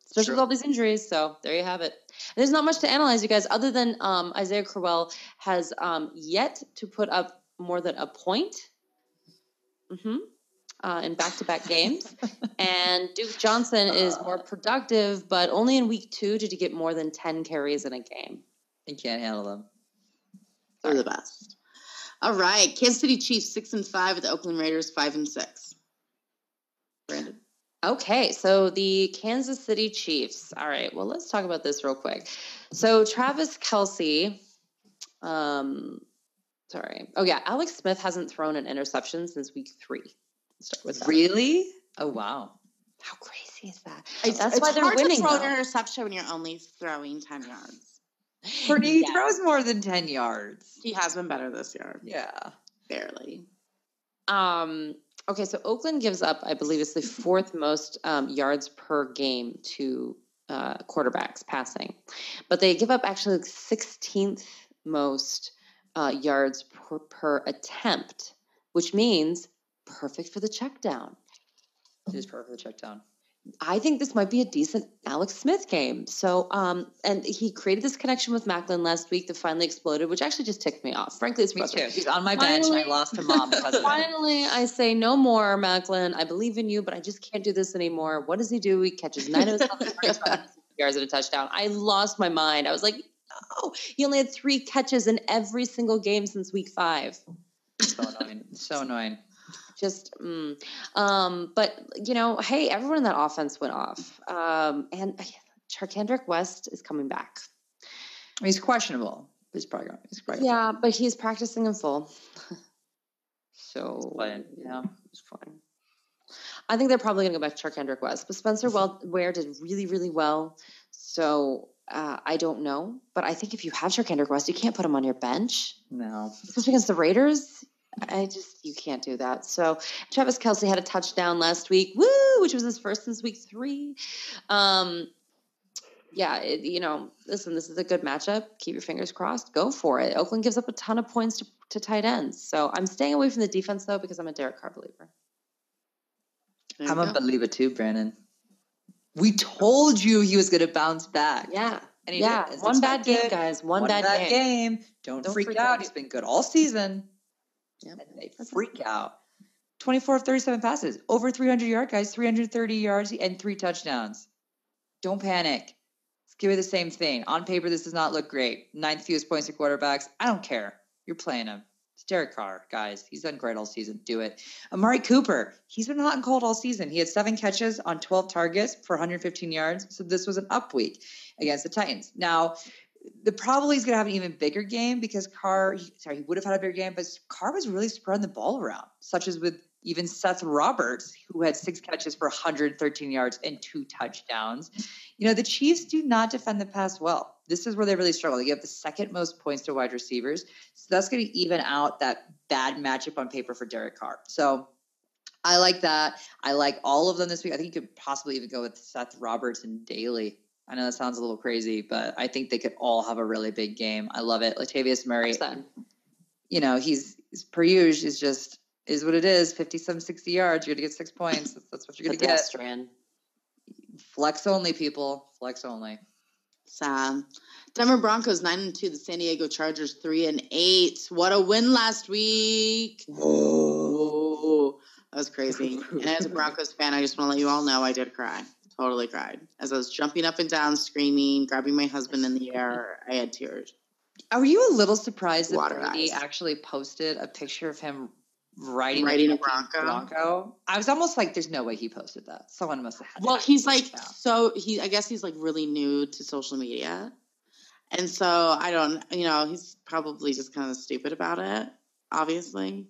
especially True. with all these injuries. So there you have it. There's not much to analyze, you guys, other than um, Isaiah Crowell has um, yet to put up more than a point mhm, uh, in back to back games. and Duke Johnson is more productive, but only in week two did he get more than 10 carries in a game. He can't handle them. They're the best. All right. Kansas City Chiefs six and five with the Oakland Raiders five and six. Brandon. Okay, so the Kansas City Chiefs. All right, well, let's talk about this real quick. So Travis Kelce, um, sorry. Oh yeah, Alex Smith hasn't thrown an interception since week three. Let's start with that. Really? Oh wow. How crazy is that? It's, That's it's why they're hard winning. To throw though. an interception when you're only throwing ten yards. Courtney Yeah. throws more than ten yards. He has been better this year, Yeah. barely. Um, okay, so Oakland gives up, I believe it's the fourth most um, yards per game to uh, quarterbacks passing, but they give up actually 16th most uh, yards per, per attempt, which means perfect for the check down. It is perfect for the check down. I think this might be a decent Alex Smith game. So, um, and he created this connection with Maclin last week that finally exploded, which actually just ticked me off. Frankly, it's Me too. He's on my bench and I lost to mom because. Finally, I say no more, Maclin. I believe in you, but I just can't do this anymore. What does he do? He catches nine of his targets for 160 yards and a touchdown. I lost my mind. I was like, no, he only had three catches in every single game since week five. So annoying. So annoying. Just, mm. um, but you know, hey, everyone in that offense went off, um, and Charcandrick West is coming back. He's questionable. He's probably going. He's probably Yeah, but he's practicing in full. so yeah. it's fine. I think they're probably going to go back to Charcandrick West, but Spencer well, Ware did really, really well. So uh, I don't know, but I think if you have Charcandrick West, you can't put him on your bench, No. especially against the Raiders. I just you can't do that. So Travis Kelce had a touchdown last week, woo, which was his first since week three. Um, yeah, it, you know, listen, this is a good matchup. Keep your fingers crossed. Go for it. Oakland gives up a ton of points to, to tight ends. So I'm staying away from the defense though because I'm a Derek Carr believer. There I'm a believer too, Brandon. We told you he was going to bounce back. Yeah, And yeah. One bad game, guys. One, bad, game. game. Don't, Don't freak, freak out. out. He's been good all season. Yep. And they freak out. 24 of 37 passes, over 300 yard guys, 330 yards, and three touchdowns. Don't panic. Let's give it the same thing. On paper, this does not look great. Ninth fewest points to quarterbacks. I don't care. You're playing him. It's Derek Carr, guys. He's done great all season. Do it. Amari Cooper, he's been hot and cold all season. He had seven catches on 12 targets for 115 yards. So this was an up week against the Titans. Now, the probably is going to have an even bigger game because Carr, sorry, he would have had a bigger game, but Carr was really spreading the ball around, such as with even Seth Roberts, who had six catches for 113 yards and two touchdowns. You know, the Chiefs do not defend the pass well. This is where they really struggle. They give the second most points to wide receivers. So that's going to even out that bad matchup on paper for Derek Carr. So I like that. I like all of them this week. I think you could possibly even go with Seth Roberts and Daly. I know that sounds a little crazy, but I think they could all have a really big game. I love it. Latavius Murray, Percent. you know, he's, he's per usual is just is what it is. 50 some 60 yards. You're gonna get six points. That's, that's what you're gonna get. Pedestrian. Flex only, people. Flex only. Sad. Denver Broncos nine and two. The San Diego Chargers three and eight. What a win last week! Whoa, that was crazy. and as a Broncos fan, I just want to let you all know I did cry. Totally cried as I was jumping up and down, screaming, grabbing my husband in the air. I had tears. Are you a little surprised that Water Brady eyes. actually posted a picture of him riding, Riding a Bronco? Bronco? I was almost like, "There's no way he posted that. Someone must have had." Well, he's like that. so he I guess he's like really new to social media. And so I don't you know, he's probably just kind of stupid about it, obviously.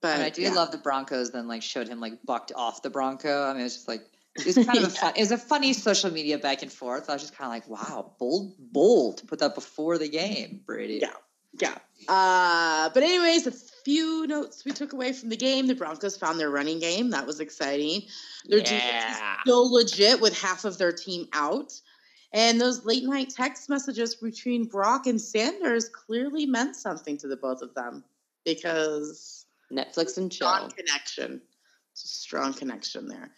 But And I do yeah. love the Broncos. Then like showed him like bucked off the Bronco. I mean, it's just like it was kind of a fun, it was a funny social media back and forth. I was just kind of like, wow, bold, bold to put that before the game, Brady. Yeah. Yeah. Uh, but anyways, a few notes we took away from the game. The Broncos found their running game. That was exciting. Their defense is still legit with half of their team out. And those late night text messages between Brock and Sanders clearly meant something to the both of them because Netflix and chill. strong connection. It's a strong connection there.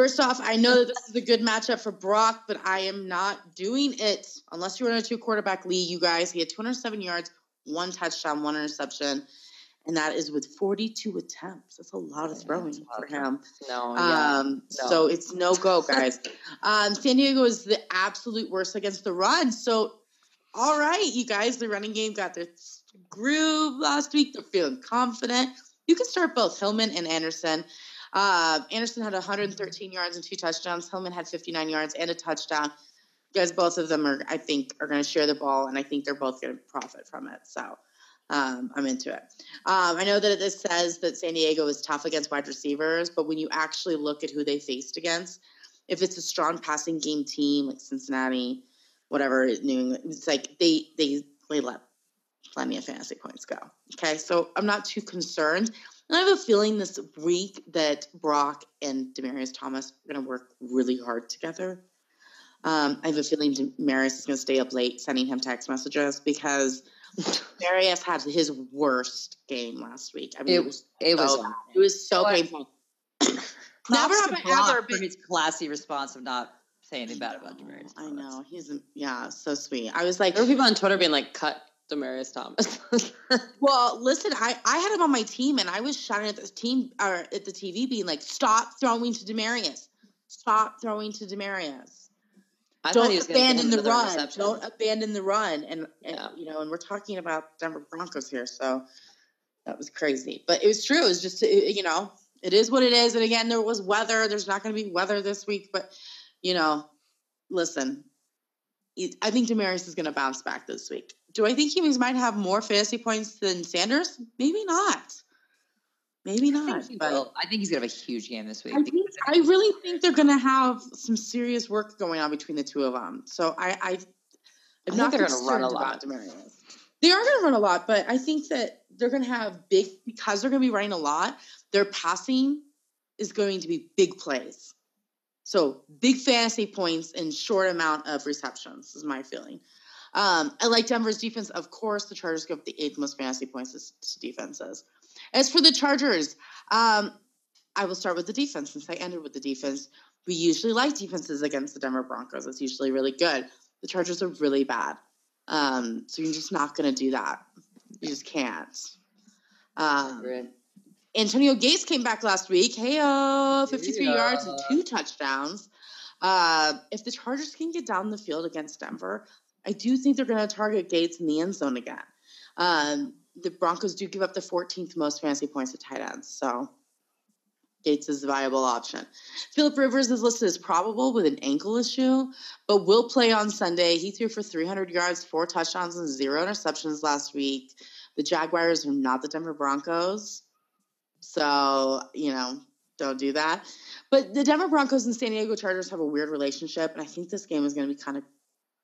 First off, I know that this is a good matchup for Brock, but I am not doing it unless you're in a two quarterback league, you guys. He had 207 yards, one touchdown, one interception, and that is with 42 attempts. That's a lot of throwing lot for him. No, yeah. Um, no. So it's no go, guys. um, San Diego is the absolute worst against the run. So, all right, you guys, the running game got their groove last week. They're feeling confident. You can start both Hillman and Anderson. Uh, Anderson had 113 yards and two touchdowns. Hillman had 59 yards and a touchdown. Guys, both of them are, I think, are going to share the ball, and I think they're both going to profit from it. So um, I'm into it. Um, I know that this says that San Diego is tough against wide receivers, but when you actually look at who they faced against, if it's a strong passing game team like Cincinnati, whatever, New England, it's like they they they let plenty of fantasy points go. Okay, so I'm not too concerned. And I have a feeling this week that Brock and Demaryius Thomas are going to work really hard together. Um, I have a feeling Demaryius is going to stay up late sending him text messages because Demaryius had his worst game last week. I mean, it, It- was It was. so, it was so But- painful. Never have I ever been his classy response of not saying anything bad about Demaryius. I know he's yeah, so sweet. I was like, There were people on Twitter being like, "Cut Demaryius Thomas." well, listen, I I had him on my team, and I was shouting at the team or at the TV, being like, "Stop throwing to Demaryius! Stop throwing to Demaryius! I Don't he was abandon the run! interception. Don't abandon the run!" And, and Yeah. you know, and we're talking about Denver Broncos here, so that was crazy. But it was true. It was just you know, it is what it is. And again, there was weather. There's not going to be weather this week, but you know, listen, I think Demaryius is going to bounce back this week. Do I think he might have more fantasy points than Sanders? Maybe not. Maybe I not. think, he but. I think he's gonna have a huge game this week. I, think, I really think they're going to have some serious work going on between the two of them. So I, I I'm think not they're gonna run a lot. Demaryius. They are going to run a lot, but I think that they're going to have big because they're going to be running a lot. Their passing is going to be big plays. So big fantasy points in short amount of receptions is my feeling. Um, I like Denver's defense. Of course, the Chargers give up the eighth most fantasy points to, to defenses. As for the Chargers, um, I will start with the defense since I ended with the defense. We usually like defenses against the Denver Broncos. It's usually really good. The Chargers are really bad. Um, so you're just not going to do that. You just can't. Um, Antonio Gates came back last week. Hey, 53 Yeah. yards and two touchdowns. Uh, if the Chargers can get down the field against Denver, I do think they're going to target Gates in the end zone again. Um, the Broncos do give up the 14th most fantasy points to tight ends, so Gates is a viable option. Philip Rivers is listed as probable with an ankle issue, but will play on Sunday. He threw for 300 yards, four touchdowns, and zero interceptions last week. The Jaguars are not the Denver Broncos. So, you know, don't do that. But the Denver Broncos and San Diego Chargers have a weird relationship, and I think this game is going to be kind of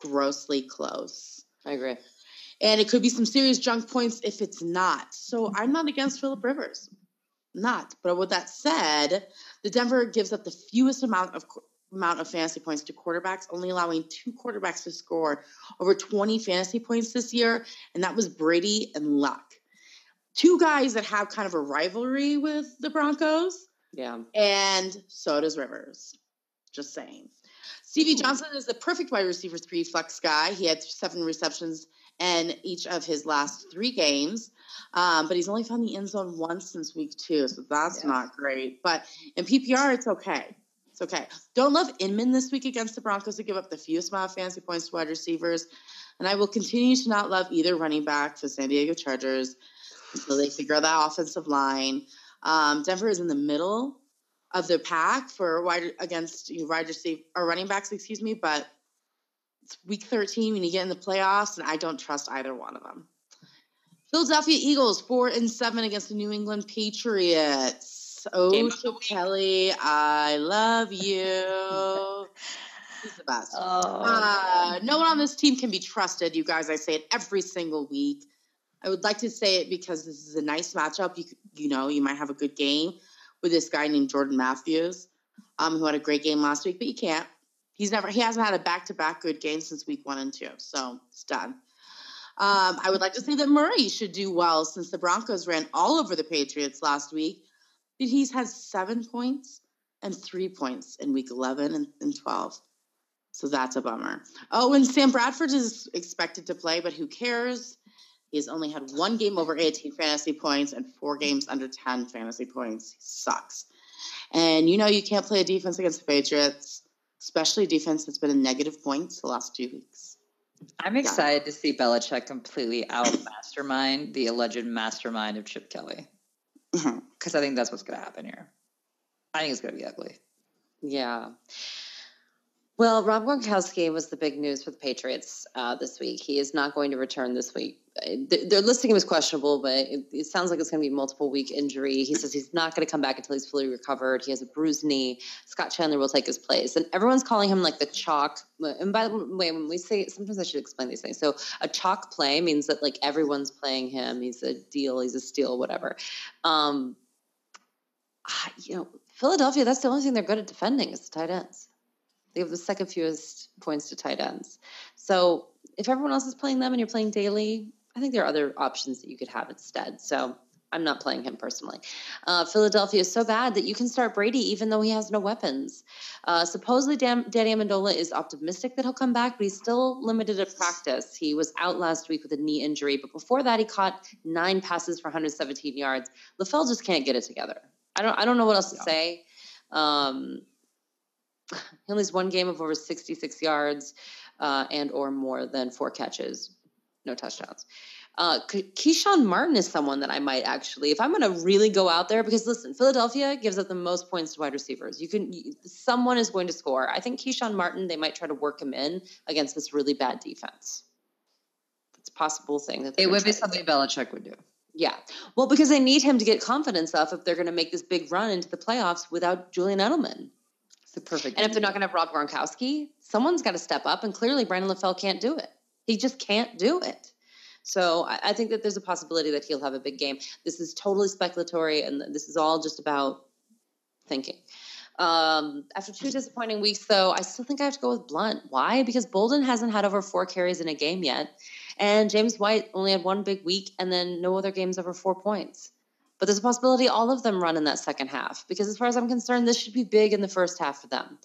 grossly close. I agree. And it could be some serious junk points if it's not. So I'm not against Philip Rivers. Not. But with that said, the Denver gives up the fewest amount of amount of fantasy points to quarterbacks, only allowing two quarterbacks to score over 20 fantasy points this year, and that was Brady and Luck. Two guys that have kind of a rivalry with the Broncos, Yeah. and so does Rivers. Just saying. Stevie Johnson is the perfect wide receiver three flex guy. He had seven receptions in each of his last three games, um, but he's only found the end zone once since week two, so that's yeah. not great. But in PPR, it's okay. It's okay. Don't love Inman this week against the Broncos to give up the fewest amount of fantasy points to wide receivers. And I will continue to not love either running back for San Diego Chargers until they figure out that offensive line. Um, Denver is in the middle of the pack for wide against you know, wide receiver or running backs, excuse me, but it's week 13 when you get in the playoffs, and I don't trust either one of them. Philadelphia Eagles four and seven against the New England Patriots. Oh, Kelly, I love you. He's the best. Oh. Uh, no one on this team can be trusted, you guys. I say it every single week. I would like to say it because this is a nice matchup. You you know you might have a good game with this guy named Jordan Matthews, um, who had a great game last week, but you can't. He's never he hasn't had a back to back good game since week one and two, so it's done. Um, I would like to say that Murray should do well since the Broncos ran all over the Patriots last week. But he's had seven points and three points in week 11 and, and 12. So that's a bummer. Oh, and Sam Bradford is expected to play, but who cares? He's only had one game over 18 fantasy points and four games under 10 fantasy points. He sucks. And you know you can't play a defense against the Patriots, especially a defense that's been in negative points the last two weeks. I'm excited yeah. to see Belichick completely out mastermind the alleged mastermind of Chip Kelly. Because mm-hmm. I think that's what's going to happen here. I think it's going to be ugly. Yeah. Well, Rob Gronkowski was the big news for the Patriots uh, this week. He is not going to return this week. They're listing him as questionable, but it, it sounds like it's going to be multiple week injury. He says he's not going to come back until he's fully recovered. He has a bruised knee. Scott Chandler will take his place, and everyone's calling him like the chalk. And by the way, when we say sometimes I should explain these things. So a chalk play means that like everyone's playing him. He's a deal. He's a steal. Whatever. Um, you know, Philadelphia. That's the only thing they're good at defending is the tight ends. They have the second fewest points to tight ends. So if everyone else is playing them and you're playing daily, I think there are other options that you could have instead. So I'm not playing him personally. Uh, Philadelphia is so bad that you can start Brady even though he has no weapons. Uh, supposedly, Dan- Danny Amendola is optimistic that he'll come back, but he's still limited at practice. He was out last week with a knee injury, but before that, he caught nine passes for 117 yards. LaFell just can't get it together. I don't. I don't know what else to say. Um, he only has one game of over 66 yards uh, and or more than four catches, no touchdowns. Uh, Keshawn Martin is someone that I might actually, if I'm going to really go out there, because listen, Philadelphia gives up the most points to wide receivers. You can, someone is going to score. I think Keshawn Martin, they might try to work him in against this really bad defense. It's a possible thing that it would be something Belichick would do. Yeah. Well, because they need him to get confidence up if they're going to make this big run into the playoffs without Julian Edelman It's the perfect. And if they're not going to have Rob Gronkowski, someone's got to step up. And clearly, Brandon LaFell can't do it. He just can't do it. So I, I think that there's a possibility that he'll have a big game. This is totally speculatory, and this is all just about thinking. Um, after two disappointing weeks, though, I still think I have to go with Blount. Why? Because Bolden hasn't had over four carries in a game yet, and James White only had one big week, and then no other games over four points. But there's a possibility all of them run in that second half because, as far as I'm concerned, this should be big in the first half for them.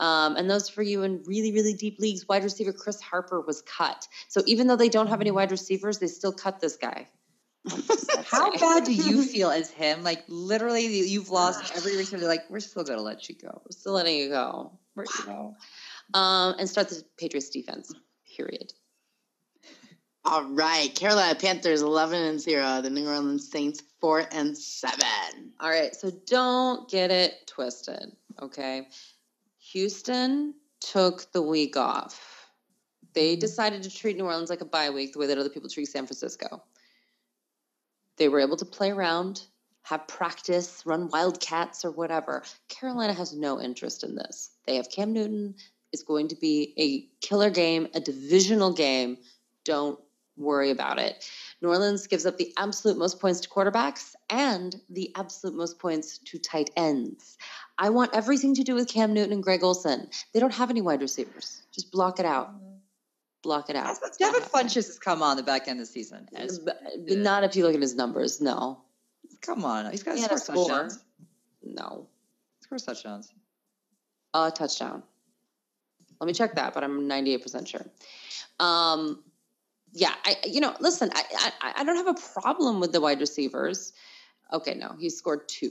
Um, and those for you in really, really deep leagues, wide receiver Chris Harper was cut. So even though they don't have any wide receivers, they still cut this guy. How bad do you feel as him? Like literally, you've lost every receiver. They're like, we're still gonna let you go. We're still letting you go. Where you go? Um, and start the Patriots defense. Period. All right, Carolina Panthers eleven and zero. The New Orleans Saints four and seven. All right, so don't get it twisted, okay? Houston took the week off. They mm-hmm. decided to treat New Orleans like a bye week, the way that other people treat San Francisco. They were able to play around, have practice, run wildcats or whatever. Carolina has no interest in this. They have Cam Newton. It's going to be a killer game, a divisional game. Don't worry about it. New Orleans gives up the absolute most points to quarterbacks and the absolute most points to tight ends. I want everything to do with Cam Newton and Greg Olsen. They don't have any wide receivers. Just block it out. Block it out. Devin Funchess has come on the back end of the season. As, not if you look at his numbers. No. Come on. He's got he score touchdowns. No. Score touchdowns. A touchdown. Let me check that, but I'm 98% sure. Um, yeah, I you know, listen, I, I I don't have a problem with the wide receivers. Okay, no, he scored two.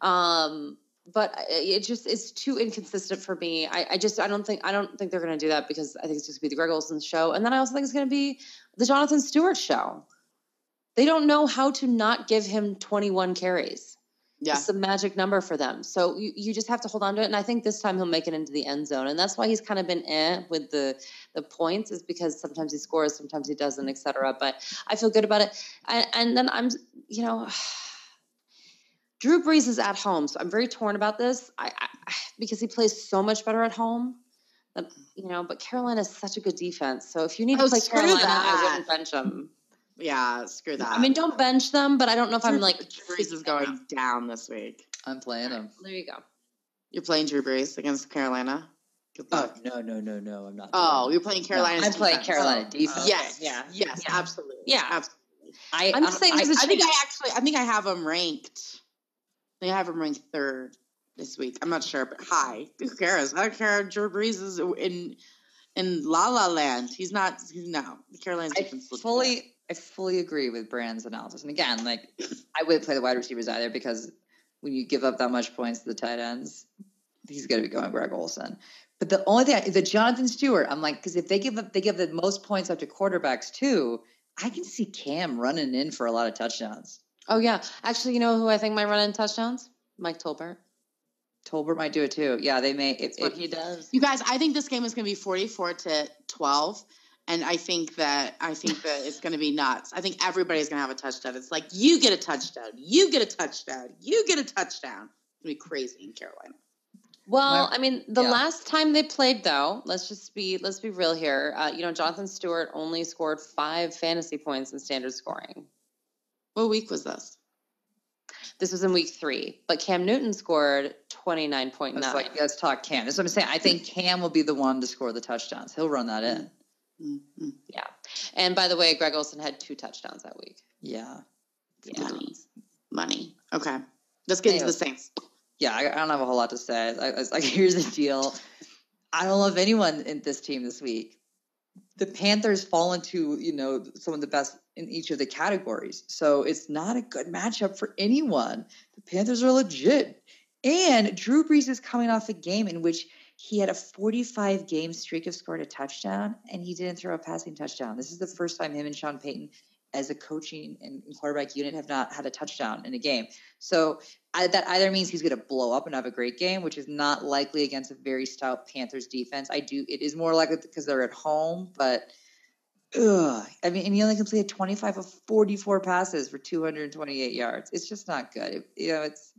Um, but it just is too inconsistent for me. I, I just I don't think I don't think they're going to do that because I think it's just going to be the Greg Olsen show, and then I also think it's going to be the Jonathan Stewart show. They don't know how to not give him 21 carries. Yeah. It's a magic number for them. So you, you just have to hold on to it. And I think this time he'll make it into the end zone. And that's why he's kind of been eh with the the points, is because sometimes he scores, sometimes he doesn't, etc. But I feel good about it. And, and then I'm, you know, Drew Brees is at home, so I'm very torn about this. I, I because he plays so much better at home. That, you know, but Carolina is such a good defense. So if you need Oh, to play screw Carolina, that. I wouldn't bench them. Yeah, screw that. I mean, don't bench them, but I don't know if I'm like. Drew Brees is going down this week. I'm playing him. There you go. You're playing Drew Brees against Carolina. Oh no no no no! I'm not. Oh, doing you're playing Carolina. I'm playing Carolina Oh, defense. Yes. Yeah. Yes. Yeah. Absolutely. Yeah. Absolutely. I, I'm just uh, saying I, there's a I think I actually. I think I have them ranked. I have him ranked third this week. I'm not sure, but high. Who cares? I don't care. Drew Brees is in in La La Land. He's not. He's no. The Carolina's I defense looks fully I fully agree with Brand's analysis. And again, like I wouldn't play the wide receivers either because when you give up that much points to the tight ends, he's going to be going Greg Olsen. But the only thing, the Jonathan Stewart, I'm like, because if they give up, they give the most points up to quarterbacks too. I can see Cam running in for a lot of touchdowns. Oh yeah, actually, you know who I think might run in touchdowns? Mike Tolbert. Tolbert might do it too. Yeah, they may. If, That's what if- he does. You guys, I think this game is going to be 44 to 12. And I think that I think that it's going to be nuts. I think everybody's going to have a touchdown. It's like you get a touchdown, you get a touchdown, you get a touchdown. It's going to be crazy in Carolina. Well, I mean, the yeah. last time they played, though, let's just be let's be real here. Uh, you know, Jonathan Stewart only scored five fantasy points in standard scoring. What week was this? This was in week three, but Cam Newton scored twenty nine point It's like let's talk Cam. That's what I'm saying. I think Cam will be the one to score the touchdowns. He'll run that in. Mm-hmm. yeah. And by the way, Greg Olsen had two touchdowns that week. Yeah, Yeah. Money. Money. Okay. Let's get into the Saints. yeah. I, I don't have a whole lot to say. I, I was like, here's the deal. I don't love anyone in this team this week. The Panthers fall into you know some of the best in each of the categories, so it's not a good matchup for anyone. The Panthers are legit, and Drew Brees is coming off a game in which he had a 45 game streak of scored a touchdown, and he didn't throw a passing touchdown. This is the first time him and Sean Payton, as a coaching and quarterback unit, have not had a touchdown in a game. So I, that either means he's going to blow up and have a great game, which is not likely against a very stout Panthers defense. I do. It is more likely because they're at home, but. Ugh. I mean, and he only completed 25 of 44 passes for 228 yards. It's just not good. It- you know, it's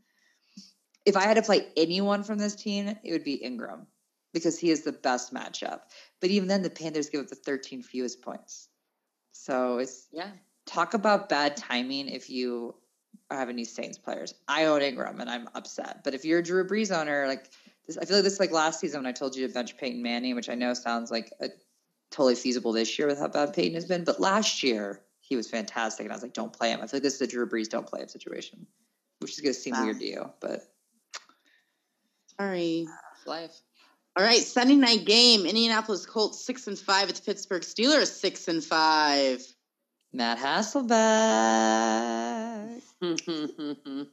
if I had to play anyone from this team, it would be Ingram because he is the best matchup. But even then, the Panthers give up the 13 fewest points. So it's Yeah. Talk about bad timing if you have any Saints players. I own Ingram and I'm upset. But if you're a Drew Brees owner, like this, I feel like this is like last season when I told you to bench Peyton Manning, which I know sounds like a, totally feasible this year with how bad Peyton has been. But last year he was fantastic, and I was like, don't play him. I feel like this is a Drew Brees don't play him situation, which is going to seem Wow. weird to you, but Sorry. Life. All right, Sunday night game. Indianapolis Colts six and five at the Pittsburgh Steelers six and five. Matt Hasselbeck.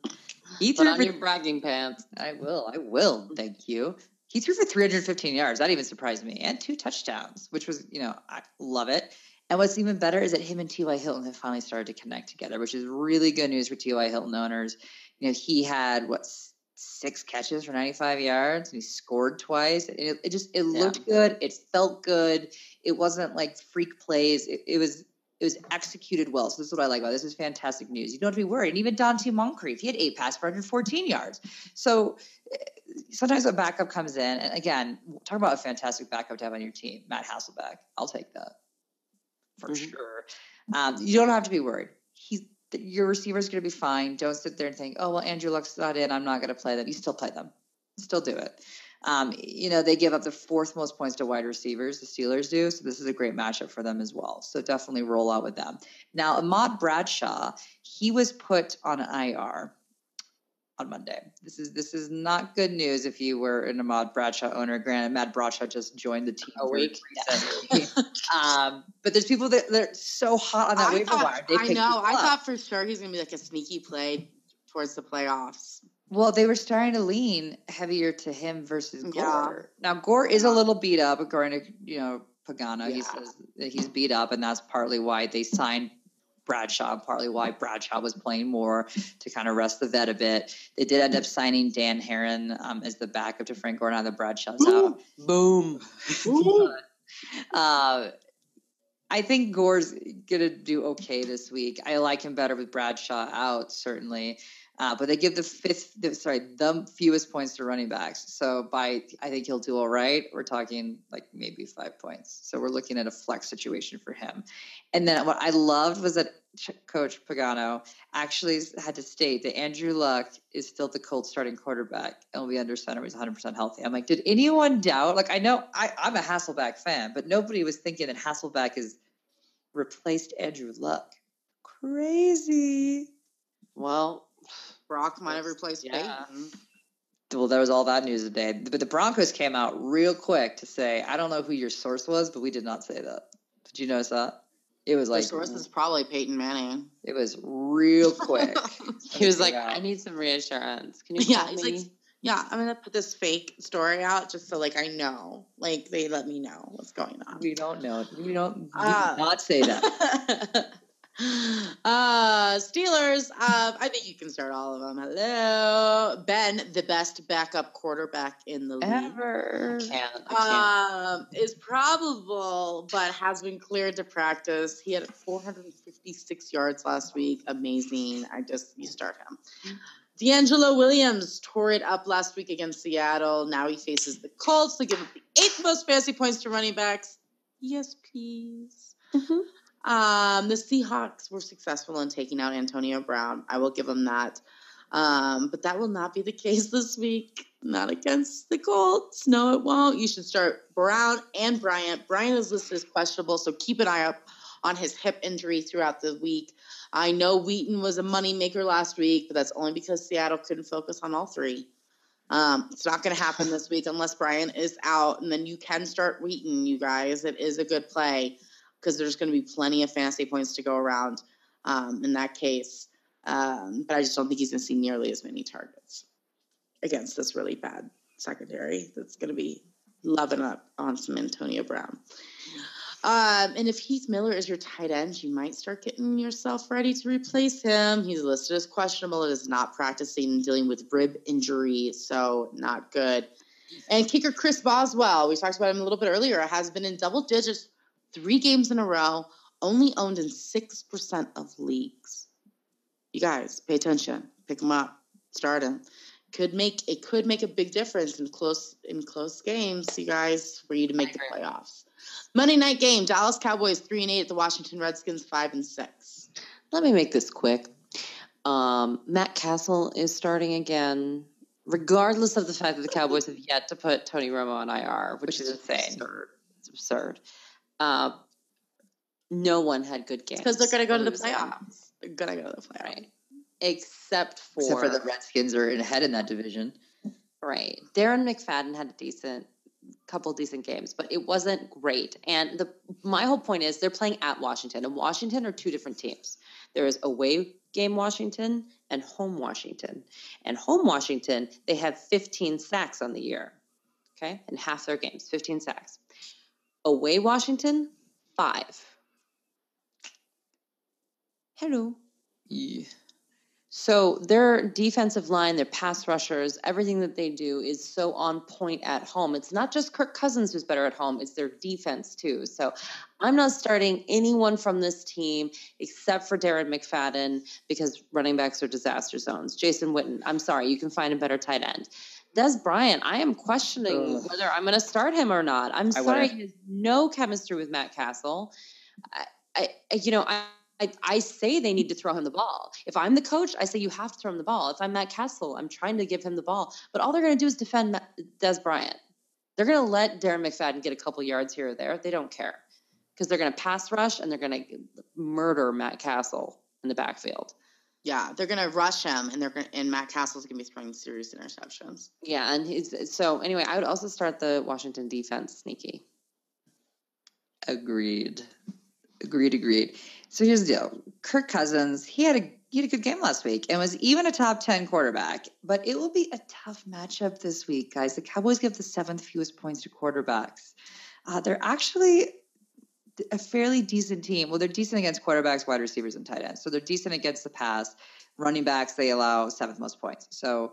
He Put threw on for your bragging pants. I will. I will. Thank you. He threw for 315 yards. That even surprised me. And two touchdowns, which was, you know, I love it. And what's even better is that him and T.Y. Hilton have finally started to connect together, which is really good news for T.Y. Hilton owners. You know, he had what six catches for 95 yards and he scored twice. And it, it just it looked good. It felt good. It wasn't like freak plays. It, it was it was executed well. So this is what I like about it. this. Is fantastic news. You don't have to be worried. And even Donte Moncrief, he had eight passes for 114 yards. So eh, sometimes a backup comes in, and again, talk about a fantastic backup to have on your team, Matt Hasselbeck. I'll take that for Mhm. sure. Um, you don't have to be worried. He's your receiver's going to be fine. Don't sit there and think, oh well, Andrew Luck's not in. I'm not going to play them. You still play them. Still do it. Um, you know, they give up the fourth most points to wide receivers, the Steelers do. So this is a great matchup for them as well. So definitely roll out with them. Now, Ahmad Bradshaw, he was put on IR on Monday. This is this is not good news if you were an Ahmad Bradshaw owner. Granted, Ahmad Bradshaw just joined the team a week. um, but there's people that they're so hot on that I waiver thought, wire. They I know. I thought for sure he's gonna be like a sneaky play towards the playoffs. Well, they were starting to lean heavier to him versus Gore. Yeah. Now Gore is a little beat up, according to you know Pagano. He says that he's beat up, and that's partly why they signed Bradshaw, and partly why Bradshaw was playing more to kind of rest the vet a bit. They did end up signing Dan Herron um, as the backup to Frank Gore. Now that Bradshaw's out, Boom. uh, I think Gore's gonna do okay this week. I like him better with Bradshaw out, certainly. Uh, but they give the fifth, the, sorry, the fewest points to running backs. So by, I think he'll do all right. We're talking like maybe five points. So we're looking at a flex situation for him. And then what I loved was that Coach Pagano actually had to state that Andrew Luck is still the Colts starting quarterback and will be under center. He's 100% healthy. I'm like, did anyone doubt? Like, I know I, I'm a Hasselbeck fan, but nobody was thinking that Hasselbeck is replaced Andrew Luck. Crazy. Well, Brock might have replaced Yeah. Peyton. Well, there was all that news today. But the Broncos came out real quick to say, I don't know who your source was, but we did not say that. Did you notice that? It was Their like, The source is probably Peyton Manning. it was real quick. he was like, Yeah. I need some reassurance. Can you Yeah, he's me? like, yeah, I'm gonna put this fake story out just so like I know, like they let me know what's going on. we don't know. We don't we did uh, not say that. uh Steelers, uh, I think you can start all of them. Hello. Ben, the best backup quarterback in the league. Ever. I can't. Um, is probable, but has been cleared to practice. He had 456 yards last week. Amazing. I just you start him. DeAngelo Williams tore it up last week against Seattle. Now he faces the Colts. They give up the eighth most fantasy points to running backs. Yes, please. can't. Um, the Seahawks were successful in taking out Antonio Brown. I will give them that. Um, but that will not be the case this week. Not against the Colts. No, it won't. You should start Brown and Bryant. Bryant is listed as questionable, so keep an eye up on his hip injury throughout the week. I know Wheaton was a moneymaker last week, but that's only because Seattle couldn't focus on all three. Um, it's not going to happen this week unless Bryant is out, and then you can start Wheaton, you guys. It is a good play because there's going to be plenty of fantasy points to go around um, in that case. Um, but I just don't think he's going to see nearly as many targets against this really bad secondary that's going to be loving up on some Antonio Brown. Um, and if Heath Miller is your tight end, you might start getting yourself ready to replace him. He's listed as questionable. It is not practicing and dealing with rib injury, so not good. And kicker Chris Boswell, we talked about him a little bit earlier, has been in double digits three games in a row, only owned in 6% of leagues. You guys, pay attention. Pick him up. Start him. Could make it could make a big difference in close in close games, you guys, for you to make the playoffs. Monday night game, Dallas Cowboys three and eight at the Washington Redskins five and six. Let me make this quick. Um, Matt Cassel is starting again, regardless of the fact that the Cowboys have yet to put Tony Romo on IR, which, Which is insane. Absurd. It's absurd. Uh, no one had good games Because they're gonna go to the playoffs. They're gonna go to the playoffs. right? Except for Except for the Redskins are ahead in that division. Right. Darren McFadden had a decent couple decent games, but it wasn't great. And the my whole point is they're playing at Washington. And Washington are two different teams. There is away game Washington and home Washington. And home Washington, they have 15 sacks on the year. Okay? In half their games, 15 sacks. Away Washington, 5. Hello. Yeah. So their defensive line, their pass rushers, everything that they do is so on point at home. It's not just Kirk Cousins who's better at home, it's their defense too. So I'm not starting anyone from this team except for Darren McFadden because running backs are disaster zones. Jason Witten, I'm sorry, you can find a better tight end. Dez Bryant, I am questioning Ugh. whether I'm going to start him or not. I'm sorry, he has no chemistry with Matt Cassel. I, I I- you know, I, I, I say they need to throw him the ball. If I'm the coach, I say you have to throw him the ball. If I'm Matt Cassel, I'm trying to give him the ball. But all they're going to do is defend Dez Bryant. They're going to let Darren McFadden get a couple yards here or there. They don't care because they're going to pass rush and they're going to murder Matt Cassel in the backfield. Yeah, they're gonna rush him, and they're gonna, and Matt Cassel's gonna be throwing serious interceptions. Yeah, and he's so anyway. I would also start the Washington defense sneaky. Agreed. Agreed. Agreed. So here's the deal: Kirk Cousins, he had a he had a good game last week and was even a top ten quarterback. But it will be a tough matchup this week, guys. The Cowboys give the seventh fewest points to quarterbacks. Uh, they're actually a fairly decent team. Well, they're decent against quarterbacks, wide receivers, and tight ends. So they're decent against the pass. Running backs, they allow seventh most points. So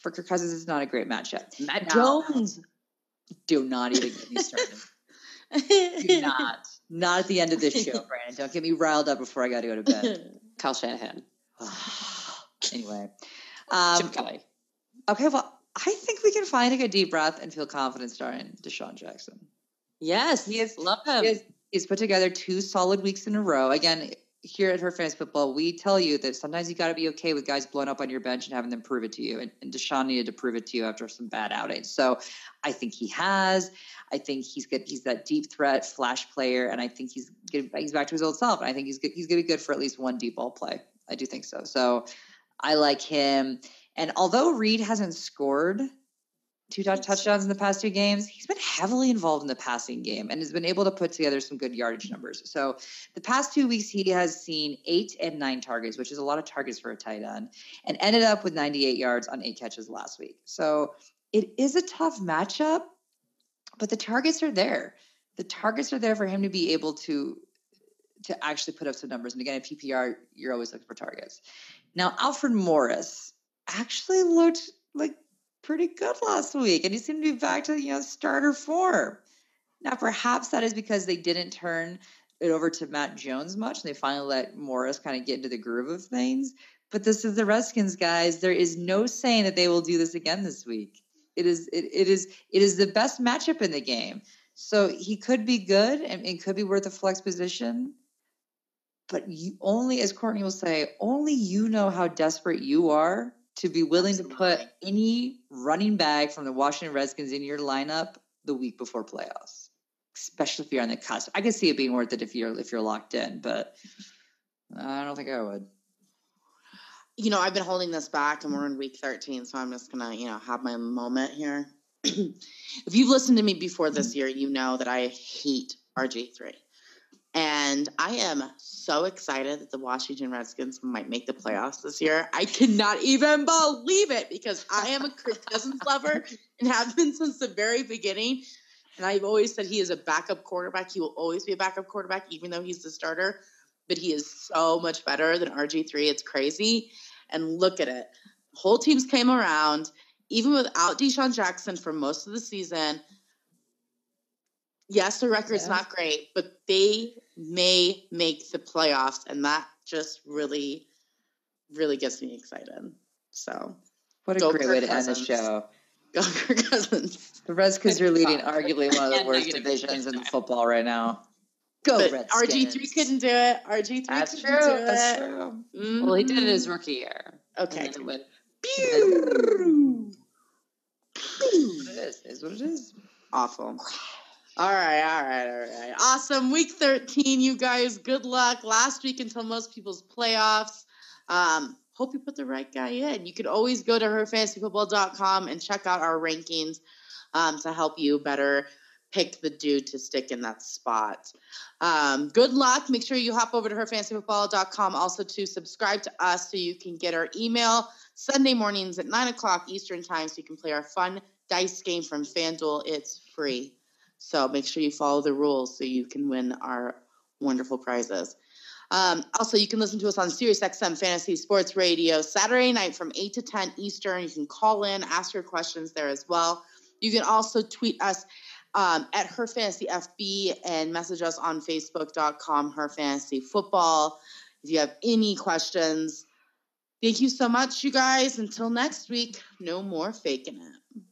for Kirk Cousins, it's not a great matchup. Matt now, Jones, do not even get me started. do not. Not at the end of this show, Brandon. Don't get me riled up before I got to go to bed. Kyle Shanahan. anyway, um, Chip Kelly. Okay, well, I think we can find a good deep breath and feel confident starting DeSean Jackson. Yes, he is. Love him. He is, he's put together two solid weeks in a row. Again, here at Her Fantasy Football, we tell you that sometimes you got to be okay with guys blowing up on your bench and having them prove it to you. And, and DeSean needed to prove it to you after some bad outings. So I think he has. I think he's good. He's that deep threat flash player, and I think he's good, he's back to his old self. And I think he's good, he's going to be good for at least one deep ball play. I do think so. So I like him. And although Reed hasn't scored two touchdowns in the past two games. He's been heavily involved in the passing game and has been able to put together some good yardage mm-hmm. numbers. So the past two weeks, he has seen eight and nine targets, which is a lot of targets for a tight end, and ended up with 98 yards on eight catches last week. So it is a tough matchup, but the targets are there. The targets are there for him to be able to to actually put up some numbers. And again, in PPR, you're always looking for targets. Now, Alfred Morris actually looked like pretty good last week, and he seemed to be back to you know starter form. Now, perhaps that is because they didn't turn it over to Matt Jones much, and they finally let Morris kind of get into the groove of things. But this is the Redskins, guys. There is no saying that they will do this again this week. It is it, it is it is the best matchup in the game. So he could be good and it could be worth a flex position. But you only, as Courtney will say, only you know how desperate you are to be willing Absolutely. to put any running back from the Washington Redskins in your lineup the week before playoffs, especially if you're on the cusp. I can see it being worth it if you're if you're locked in, but I don't think I would. You know, I've been holding this back, and we're in week 13, so I'm just gonna, you know, have my moment here. if you've listened to me before this year, you know that I hate RG3. And I am so excited that the Washington Redskins might make the playoffs this year. I cannot even believe it because I am a Kirk Cousins lover and have been since the very beginning. And I've always said he is a backup quarterback. He will always be a backup quarterback, even though he's the starter. But he is so much better than RG3. It's crazy. And look at it. Whole teams came around, even without DeSean Jackson for most of the season yes, the record's yeah. not great, but they may make the playoffs, and that just really, really gets me excited. So, what a great Kirk way to Cousins. end the show. Go Kirk Cousins. The Redskins are leading arguably one of the worst divisions in football right now. Go RG three couldn't do it. RG three couldn't true. do That's it. True. Mm-hmm. Well, he did it his rookie year. Okay. Pew! It is. Is what it is. Awful. All right, all right, all right. Awesome. Week 13, you guys. Good luck. Last week until most people's playoffs. Um, hope you put the right guy in. You could always go to herfantasyfootball.com and check out our rankings um, to help you better pick the dude to stick in that spot. Um, good luck. Make sure you hop over to herfantasyfootball.com also to subscribe to us so you can get our email Sunday mornings at 9 o'clock Eastern Time so you can play our fun dice game from FanDuel. It's free. So make sure you follow the rules so you can win our wonderful prizes. Um, also, you can listen to us on SiriusXM Fantasy Sports Radio Saturday night from 8 to 10 Eastern. You can call in, ask your questions there as well. You can also tweet us um, at Her Fantasy FB and message us on Facebook.com, Her Fantasy Football. If you have any questions, thank you so much, you guys. Until next week, no more faking it.